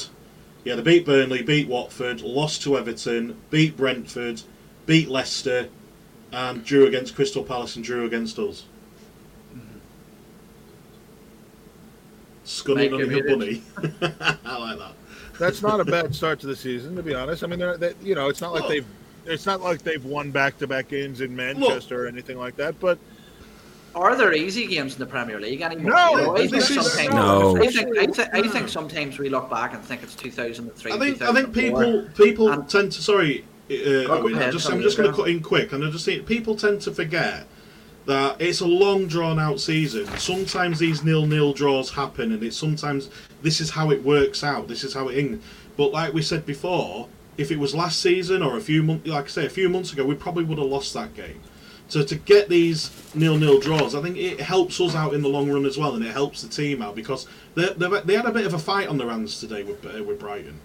Yeah, they beat Burnley, beat Watford, lost to Everton, beat Brentford, beat Leicester, and drew against Crystal Palace and drew against us. Scunny Make Notting your Bunny. I like that. That's not a bad start to the season, to be honest. I mean, they're, they, you know, it's not like Look. they've it's not like they've won back-to-back games in Manchester or anything like that. But Are there easy games in the Premier League anymore? No, You know, I think this is- sometimes, No. I think, I, think, I think sometimes we look back and think it's 2003. I think I think people people And- tend to sorry. Uh, I'm just, I'm just going to cut in quick, and I just think people tend to forget that it's a long drawn out season. Sometimes these nil nil draws happen, and it's sometimes this is how it works out. This is how it. In, but like we said before, if it was last season or a few months, like I say, a few months ago, we probably would have lost that game. So to get these nil nil draws, I think it helps us out in the long run as well, and it helps the team out because they they they had a bit of a fight on their hands today with uh, with Brighton.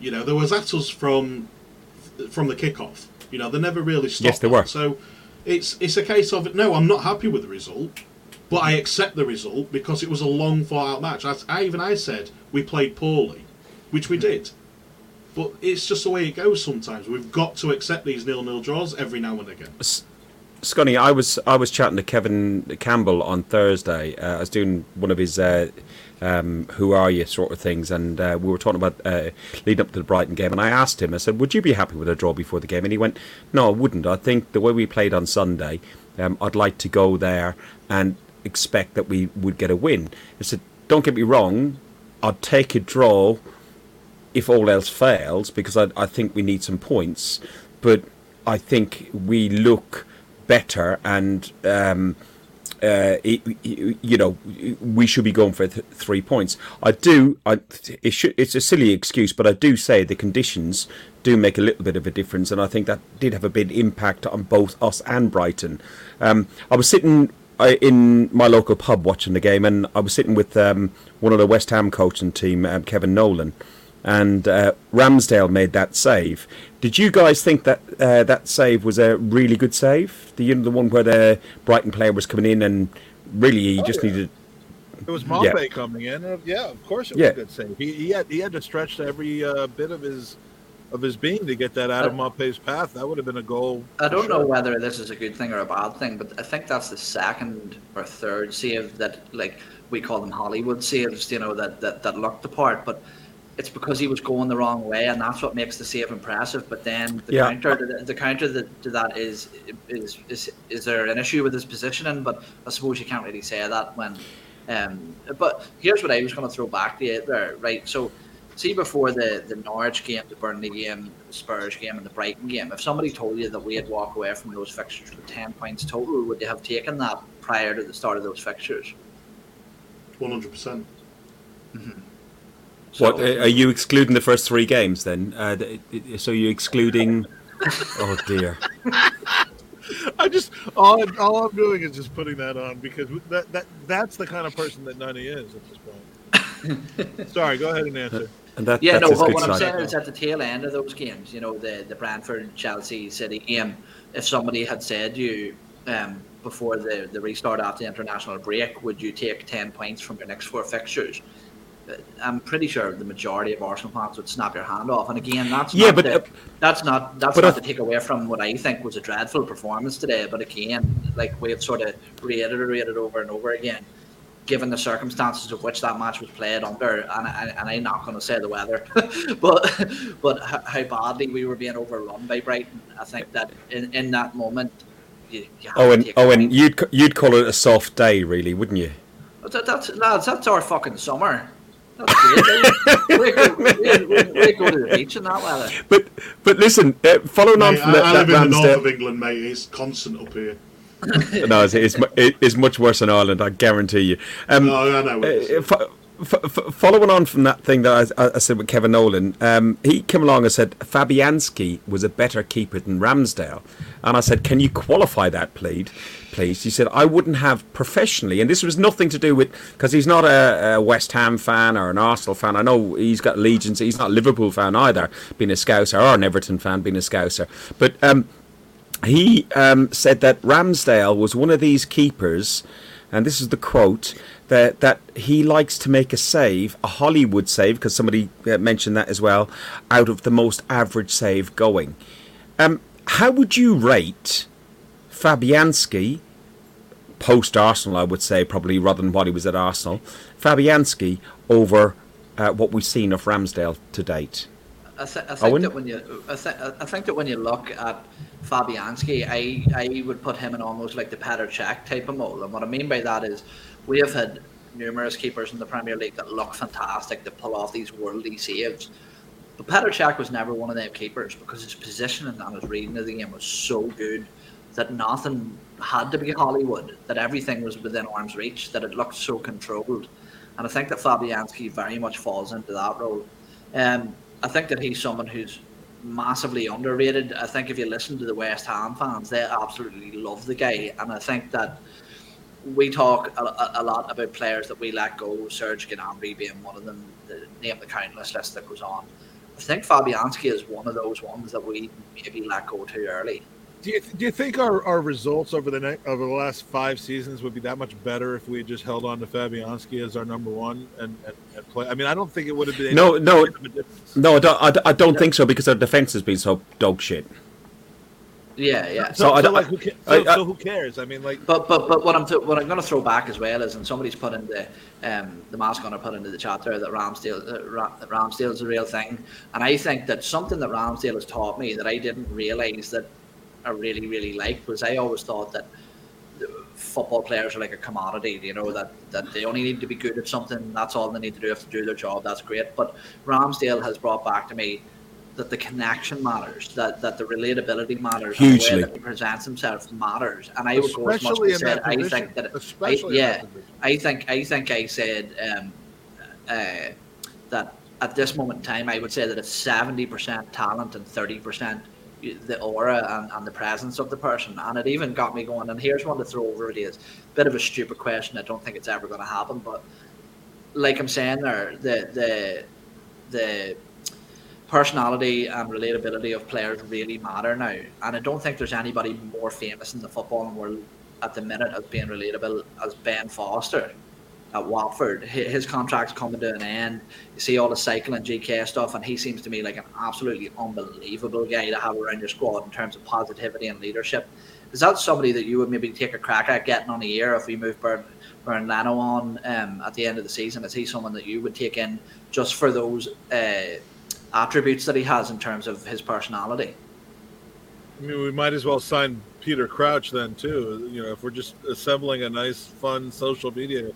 You know, there was at us from from the kickoff. You know, they never really stopped. Yes, they were. that. So it's it's a case of no, I'm not happy with the result, but I accept the result because it was a long fought out match. I, I even I said we played poorly, which we did. But it's just the way it goes sometimes. We've got to accept these nil nil draws every now and again. Scotty, I was I was chatting to Kevin Campbell on Thursday. Uh, I was doing one of his uh, um, "Who are you?" sort of things, and uh, we were talking about uh, leading up to the Brighton game. And I asked him, I said, "Would you be happy with a draw before the game?" And he went, "No, I wouldn't. I think the way we played on Sunday, um, I'd like to go there and expect that we would get a win." I said, "Don't get me wrong, I'd take a draw if all else fails, because I, I think we need some points. But I think we look better, and um, uh, it, you know we should be going for th- three points. I do. I it should, it's a silly excuse, but I do say the conditions do make a little bit of a difference, and I think that did have a big impact on both us and Brighton. Um, I was sitting uh, in my local pub watching the game, and I was sitting with um, one of the West Ham coaching team, um, Kevin Nolan, and uh, Ramsdale made that save. Did you guys think that uh, that save was a really good save? The you know, the one where the Brighton player was coming in and really he Oh, just yeah. needed. it was Maupay coming in. Yeah, of course it was Yeah. a good save. He, he had he had to stretch every uh, bit of his of his being to get that out of Maupay's path. That would have been a goal. I don't know whether this is a good thing or a bad thing, but I think that's the second or third save that, like, we call them Hollywood saves, you know, that, that, that looked the part. But it's because he was going the wrong way, and that's what makes the save impressive. But then the Yeah. counter, to the, the counter that, to that is, is is is there an issue with his positioning? But I suppose you can't really say that when. Um, but here's what I was going to throw back to you there, right? So, see before the the Norwich game, the Burnley game, the Spurs game, and the Brighton game, if somebody told you that we had walked away from those fixtures with ten points total, would you have taken that prior to the start of those fixtures? One hundred percent. So, What uh, are you excluding the first three games then? Uh, so you're excluding? oh dear. I just all, I- all I'm doing is just putting that on because that that that's the kind of person that Nunny is at this point. Sorry, go ahead and answer. And that, Yeah, no, his but what I'm saying is at the tail end of those games, you know, the, the Brentford, Chelsea, City game, if somebody had said to you um, before the, the restart after the international break, would you take 10 points from your next four fixtures? I'm pretty sure the majority of Arsenal fans would snap your hand off. And again, that's Yeah, not but, the, uh, that's not that's not I- to take away from what I think was a dreadful performance today. But again, like we've sort of reiterated over and over again, given the circumstances of which that match was played under, and, I, and I'm not going to say the weather, but but how badly we were being overrun by Brighton, I think that in, in that moment, you, you to Owen, take Owen, you'd you'd call it a soft day, really, wouldn't you? That, that's lads, that's our fucking summer. The beach that weather. But but listen, uh, following on Mate, from I, that, I that live in the north Ramsdale, of England, mate. It's constant up here. no, it's, it's, it's much worse in Ireland, I guarantee you. Um, No, I know. Uh, Fo- following on from that thing that I, I said with Kevin Nolan, um, he came along and said Fabianski was a better keeper than Ramsdale, and I said, "Can you qualify that, please?" Please, he said, "I wouldn't have professionally," and this was nothing to do with because he's not a, a West Ham fan or an Arsenal fan. I know he's got allegiance; he's not a Liverpool fan either, being a Scouser, or an Everton fan, being a Scouser. But um, he um, said that Ramsdale was one of these keepers, and this is the quote that that he likes to make a save, a Hollywood save, because somebody uh, mentioned that as well, out of the most average save going. Um, how would you rate Fabianski post Arsenal? I would say probably rather than what he was at Arsenal, Fabianski over uh, what we've seen of Ramsdale to date. I, th- I think Owen? that when you, I, th- I think that when you look at Fabianski, I, I would put him in almost like the Petr Cech type of mold. And what I mean by that is, we have had numerous keepers in the Premier League that look fantastic, that pull off these worldy saves. But Petr Cech was never one of them keepers because his positioning and his reading of the game was so good that nothing had to be Hollywood, that everything was within arm's reach, that it looked so controlled. And I think that Fabianski very much falls into that role. Um, I think that he's someone who's massively underrated. I think if you listen to the West Ham fans, they absolutely love the guy. And I think that we talk a, a- a lot about players that we let go, Serge Gnabry being one of them, the name the countless list that goes on. I think Fabianski is one of those ones that we maybe let go too early. Do you, do you think our, our results over the next over the last five seasons would be that much better if we just held on to Fabianski as our number one and, and, and play? I mean, I don't think it would have been. No, no. big of a difference. No, I don't, I don't- I don't think so because our defence has been so dog shit. Yeah, yeah. So So, I so, don't- like, who ca- so, I- so who cares? I mean, like, But but but what I'm th- what I'm going to throw back as well is, and somebody's put in the um the mask on I put into the chat there that Ramsdale uh, Ra- that Ramsdale's a real thing, and I think that something that Ramsdale has taught me that I didn't realize that I really really liked was I always thought that football players are like a commodity, you know that that they only need to be good at something. That's all they need to do if to do their job. That's great. But Ramsdale has brought back to me that the connection matters, that that the relatability matters, and the Hugely. way that he presents himself matters. And I would go as much especially as in say that I think that especially I- yeah. that. I think I think I said um, uh, that at this moment in time, I would say that it's seventy percent talent and thirty percent the aura and, and the presence of the person. And it even got me going. And here's one to throw over it is a bit of a stupid question. I don't think it's ever going to happen, but like I'm saying there, the the the personality and relatability of players really matter now. And I don't think there's anybody more famous in the footballing world at the minute as being relatable as Ben Foster at Watford. His contract's coming to an end. You see all the cycling GK stuff, and he seems to me like an absolutely unbelievable guy to have around your squad in terms of positivity and leadership. Is that somebody that you would maybe take a crack at getting on a year if we move Bernd, Bernd Leno on um, at the end of the season? Is he someone that you would take in just for those uh, attributes that he has in terms of his personality? I mean, we might as well sign Peter Crouch then too. You know, if we're just assembling a nice, fun social media.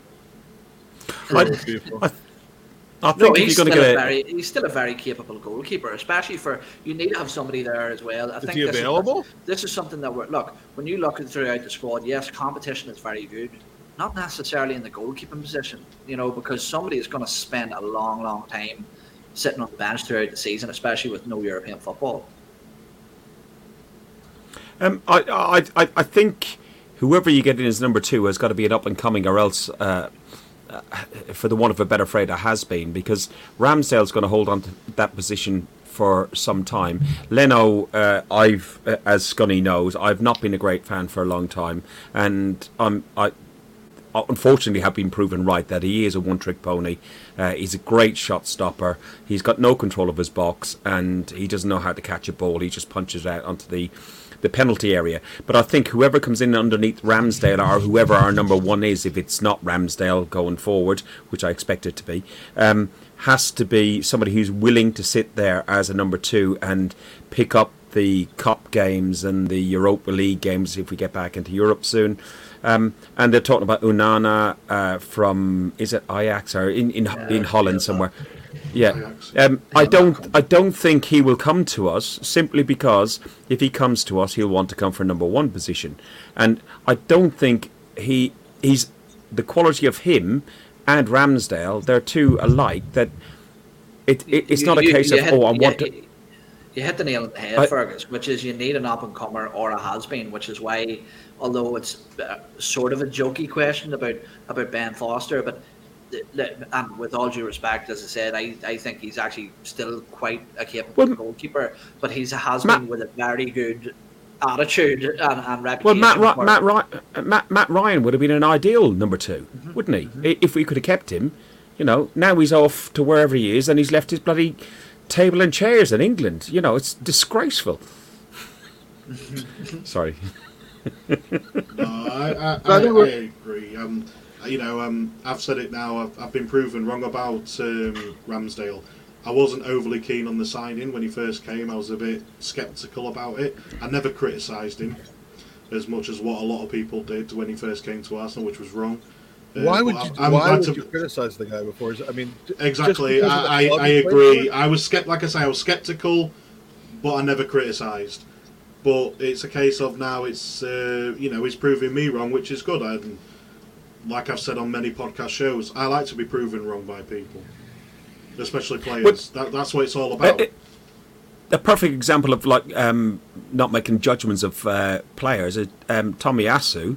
I- group. I I No, think if he's still going to a get a, very he's still a very capable goalkeeper, especially for you need to have somebody there as well. I Is think he this available? this is something that we're look when you look throughout the squad. Yes, competition is very good, not necessarily in the goalkeeping position. You know, because somebody is going to spend a long, long time sitting on the bench throughout the season, especially with no European football. Um, I, I, I, think whoever you get in as number two has got to be an up and coming, or else, uh, uh, for the want of a better phrase, has been because Ramsdale's going to hold on to that position for some time. Leno, uh, I've, uh, as Scunny knows, I've not been a great fan for a long time, and I'm, I unfortunately have been proven right that he is a one-trick pony. Uh, he's a great shot stopper. He's got no control of his box, and he doesn't know how to catch a ball. He just punches out onto the the penalty area. But I think whoever comes in underneath Ramsdale or whoever our number one is, if it's not Ramsdale going forward, which I expect it to be, um, has to be somebody who's willing to sit there as a number two and pick up the cup games and the Europa League games if we get back into Europe soon. Um, and they're talking about Onana uh, from is it Ajax or in in, in Holland somewhere. Yeah, um, I don't. I don't think he will come to us simply because if he comes to us, he'll want to come for a number one position, and I don't think he he's the quality of him and Ramsdale. They're two alike. That it, it it's not a You- case you of hit- oh, I you- want to. You hit the nail on the head, I- Fergus, which is you need an up and comer or a has been, which is why, although it's uh, sort of a jokey question about about Ben Foster, but and with all due respect, as I said, I, I think he's actually still quite a capable Well, goalkeeper, but he's a has Matt- been with a very good attitude and, and Well. Matt, Matt, Matt, Matt Ryan would have been an ideal number 2 Mm-hmm. wouldn't he? I If we could have kept him, you know. Now he's off to wherever he is, and he's left his bloody table and chairs in England. You know, it's disgraceful. Sorry. No, I, I, I I, think I we're- agree. Um, you know, um, I've said it now. I've, I've been proven wrong about um, Ramsdale. I wasn't overly keen on the signing when he first came. I was a bit sceptical about it. I never criticised him as much as what a lot of people did when he first came to Arsenal, which was wrong. Uh, Why would you? I'm- I'm why would to- you criticize the guy before? I mean, Exactly. because of the I, I, I agree. I was skept like I say, I was skeptical, but I never criticised. But it's a case of now it's uh, you know he's proving me wrong, which is good. And like I've said on many podcast shows, I like to be proven wrong by people, especially players. that, that's what it's all about. Uh, a perfect example of like um, not making judgments of uh, players. Uh, um, Tomiyasu.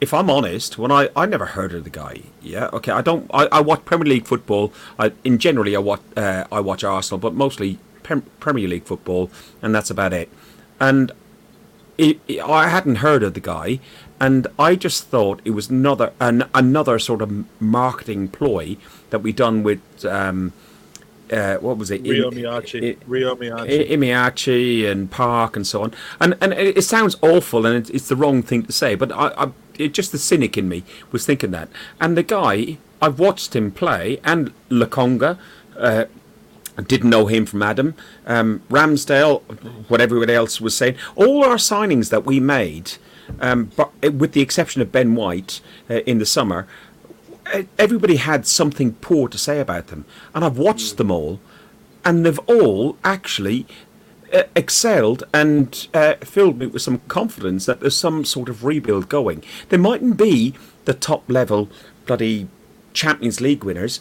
If I'm honest, when I, I never heard of the guy. Yeah, okay. I don't. I, I watch Premier League football. I in generally I watch uh, I watch Arsenal, but mostly Prem- Premier League football, and that's about it. And it, it- I hadn't heard of the guy, and I just thought it was another an, another sort of marketing ploy that we done with um, uh, what was it? Ryo Miyaichi, Ryo I- Miyaichi. Imiachi and Park and so on. And and it, it sounds awful and it, it's the wrong thing to say, but I, I it, just the cynic in me was thinking that. And the guy, I've watched him play, and Lokonga. Uh, didn't know him from Adam. Um, Ramsdale, what everybody else was saying. All our signings that we made, um, but with the exception of Ben White uh, in the summer, everybody had something poor to say about them. And I've watched them all, and they've all actually uh, excelled and uh, filled me with some confidence that there's some sort of rebuild going. They mightn't be the top level bloody Champions League winners,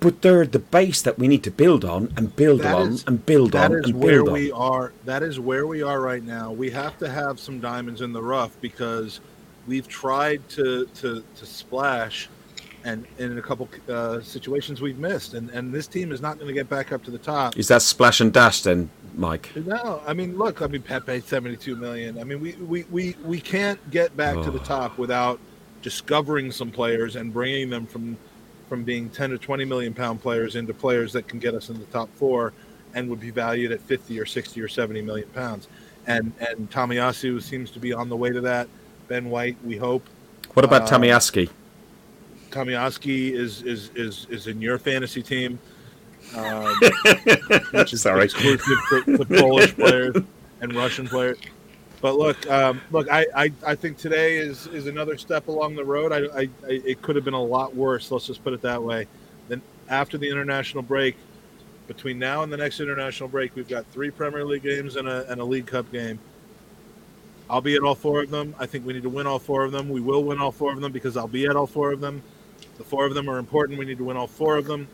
but they're the base that we need to build on and build That on is- and build That on is and where build we are. That is where we are right now. We have to have some diamonds in the rough because we've tried to to, to splash, and in a couple uh, situations we've missed. And and this team is not going to get back up to the top. Is that splash and dash then, Mike? No, I mean, look, I mean, Pepe seventy-two million. I mean, we we we, we can't get back to the Oh. top without discovering some players and bringing them from from being ten to twenty million pound players into players that can get us in the top four and would be valued at fifty or sixty or seventy million pounds. And and Tomiyasu seems to be on the way to that. Ben White, we hope. What about Um, Tamiaski? Tomiyaski is is is is in your fantasy team. Um, which is Sorry. exclusive to, to Polish players and Russian players. But look, um, look, I, I, I think today is, is another step along the road. I, I, I, it could have been a lot worse. Let's just put it that way. Then after the international break, between now and the next international break, we've got three Premier League games and a, and a League Cup game. I'll be at all four of them. I think we need to win all four of them. We will win all four of them because I'll be at all four of them. The four of them are important. We need to win all four of them.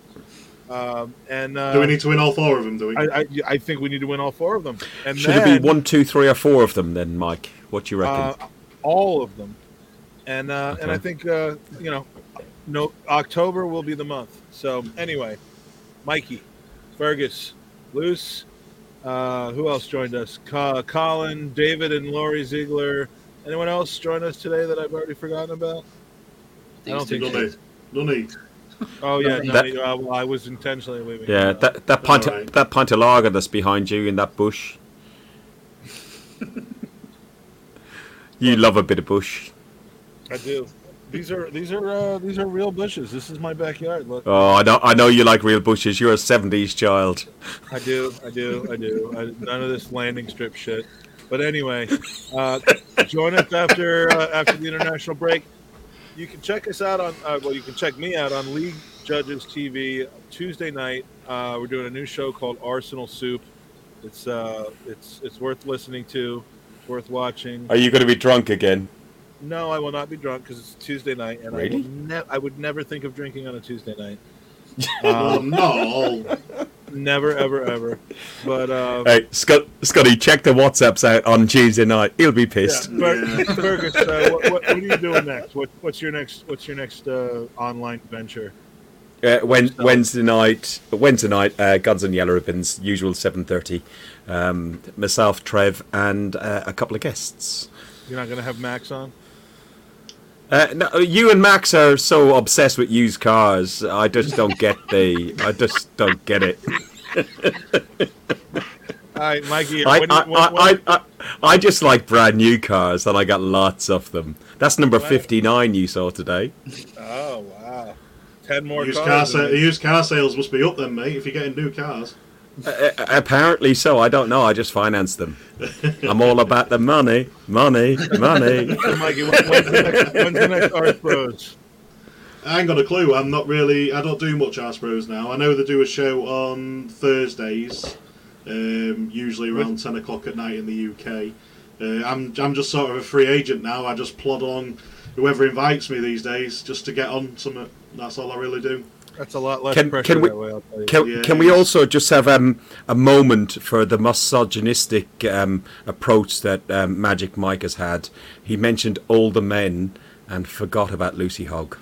Um, and uh, do we need to win all four of them? Do we? I, I, I think we need to win all four of them. And Should then, it be one, two, three, or four of them then, Mike? What do you reckon? uh, all of them. And uh, and I think uh, you know, no October will be the month. So anyway, Mikey, Fergus, Luce, Uh, who else joined us? Co- Colin, David, and Laurie Ziegler. Anyone else join us today that I've already forgotten about? I don't think No so. need. No need. Oh yeah, That- no, That- uh, well, I was intentionally leaving. Yeah, that that that pint of lager that's behind you in that bush. you love a bit of bush. I do. These are these are uh, these are real bushes. This is my backyard. Look, Oh, I know, I know you like real bushes. You're a '70s child. I do, I do, I do. I, none of this landing strip shit. But anyway, uh, join us after uh, after the international break. You can check us out on uh, well, you can check me out on League Judges TV Tuesday night. Uh, we're doing a new show called Arsenal Soup. It's uh, it's it's worth listening to, it's worth watching. Are you going to be drunk again? No, I will not be drunk because it's Tuesday night, and I, Really? will ne- I would never think of drinking on a Tuesday night. Oh Um, no! Never, ever, ever. But uh, Hey, Scott, Scotty, check the WhatsApps out on Tuesday night. He'll be yeah, pissed. Fer- Yeah. Fergus, uh, what, what, what are you doing next? What, what's your next? What's your next uh, online venture? Uh, when, Wednesday night, Wednesday night, uh, Guns and Yellow Ribbons, usual 7:30. Um, myself, Trev, and uh, a couple of guests. You're not going to have Max on? Uh, no, you and Max are so obsessed with used cars. I just don't get the. I just don't get it. All right, Mikey. I, you- I, when- I, I, I, I just like brand new cars, and I got lots of them. That's number Right. 59 you saw today. oh wow, ten more Used cars. car, sa- used car sales must be up then, mate. If you're getting new cars. Uh, apparently so. I don't know. I just finance them. I'm all about the money, money, money. So, Mikey, when- when's the next, when's the next Arse Bros? I ain't got a clue. I'm not really. I don't do much Arse Bros now. I know they do a show on Thursdays, um, usually around ten o'clock at night in the UK. Uh, I'm I'm just sort of a free agent now. I just plod on whoever invites me these days, just to get on something. That's all I really do. That's a lot less Can- pressure can we- that way. I'll tell you. Can, Yeah. can we also just have um, a moment for the misogynistic um, approach that um, Magic Mike has had? He mentioned all the men and forgot about Lucy Hogg.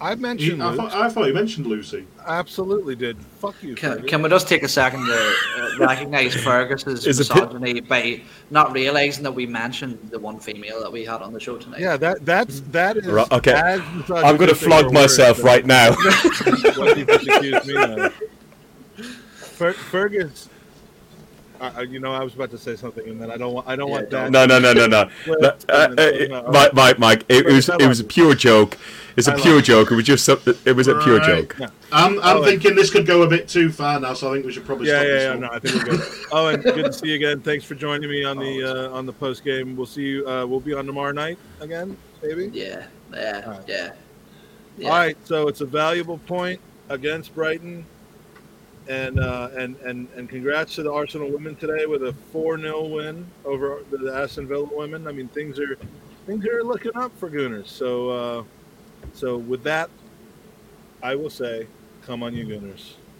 I You- mentioned. I, thought, I thought you mentioned Lucy. Absolutely did. Fuck you. Can, can we just take a second to uh, recognise Fergus's Is it pi- misogyny by not realising that we mentioned the one female that we had on the show tonight? Yeah, that that's that is. Right, okay. as I'm going to flog myself right now. What he just accused me of. Fer- Fergus, uh, uh, you know, I was about to say something, and then I don't want. I don't Yeah, want don't. that. No, no, no, no, no. Well, No, uh, uh, Mike, Mike, Mike. It, it was. It was a pure joke. It's a I pure like joke. It was just some- it was a pure Right. joke. I'm, I'm Oh, thinking this could go a bit too far now, so I think we should probably Yeah, stop yeah, this yeah. one. No, I think we're good. Oh, and good to see you again. Thanks for joining me on the uh, on the post game. We'll see you. Uh, we'll be on tomorrow night again, maybe. Yeah, yeah, Alright. yeah. yeah. All right, so it's a valuable point against Brighton, and uh, and and and congrats to the Arsenal women today with a four 0 win over the, Aston Villa women. I mean, things are things are looking up for Gooners. So uh, so with that, I will say, come on, you Gooners.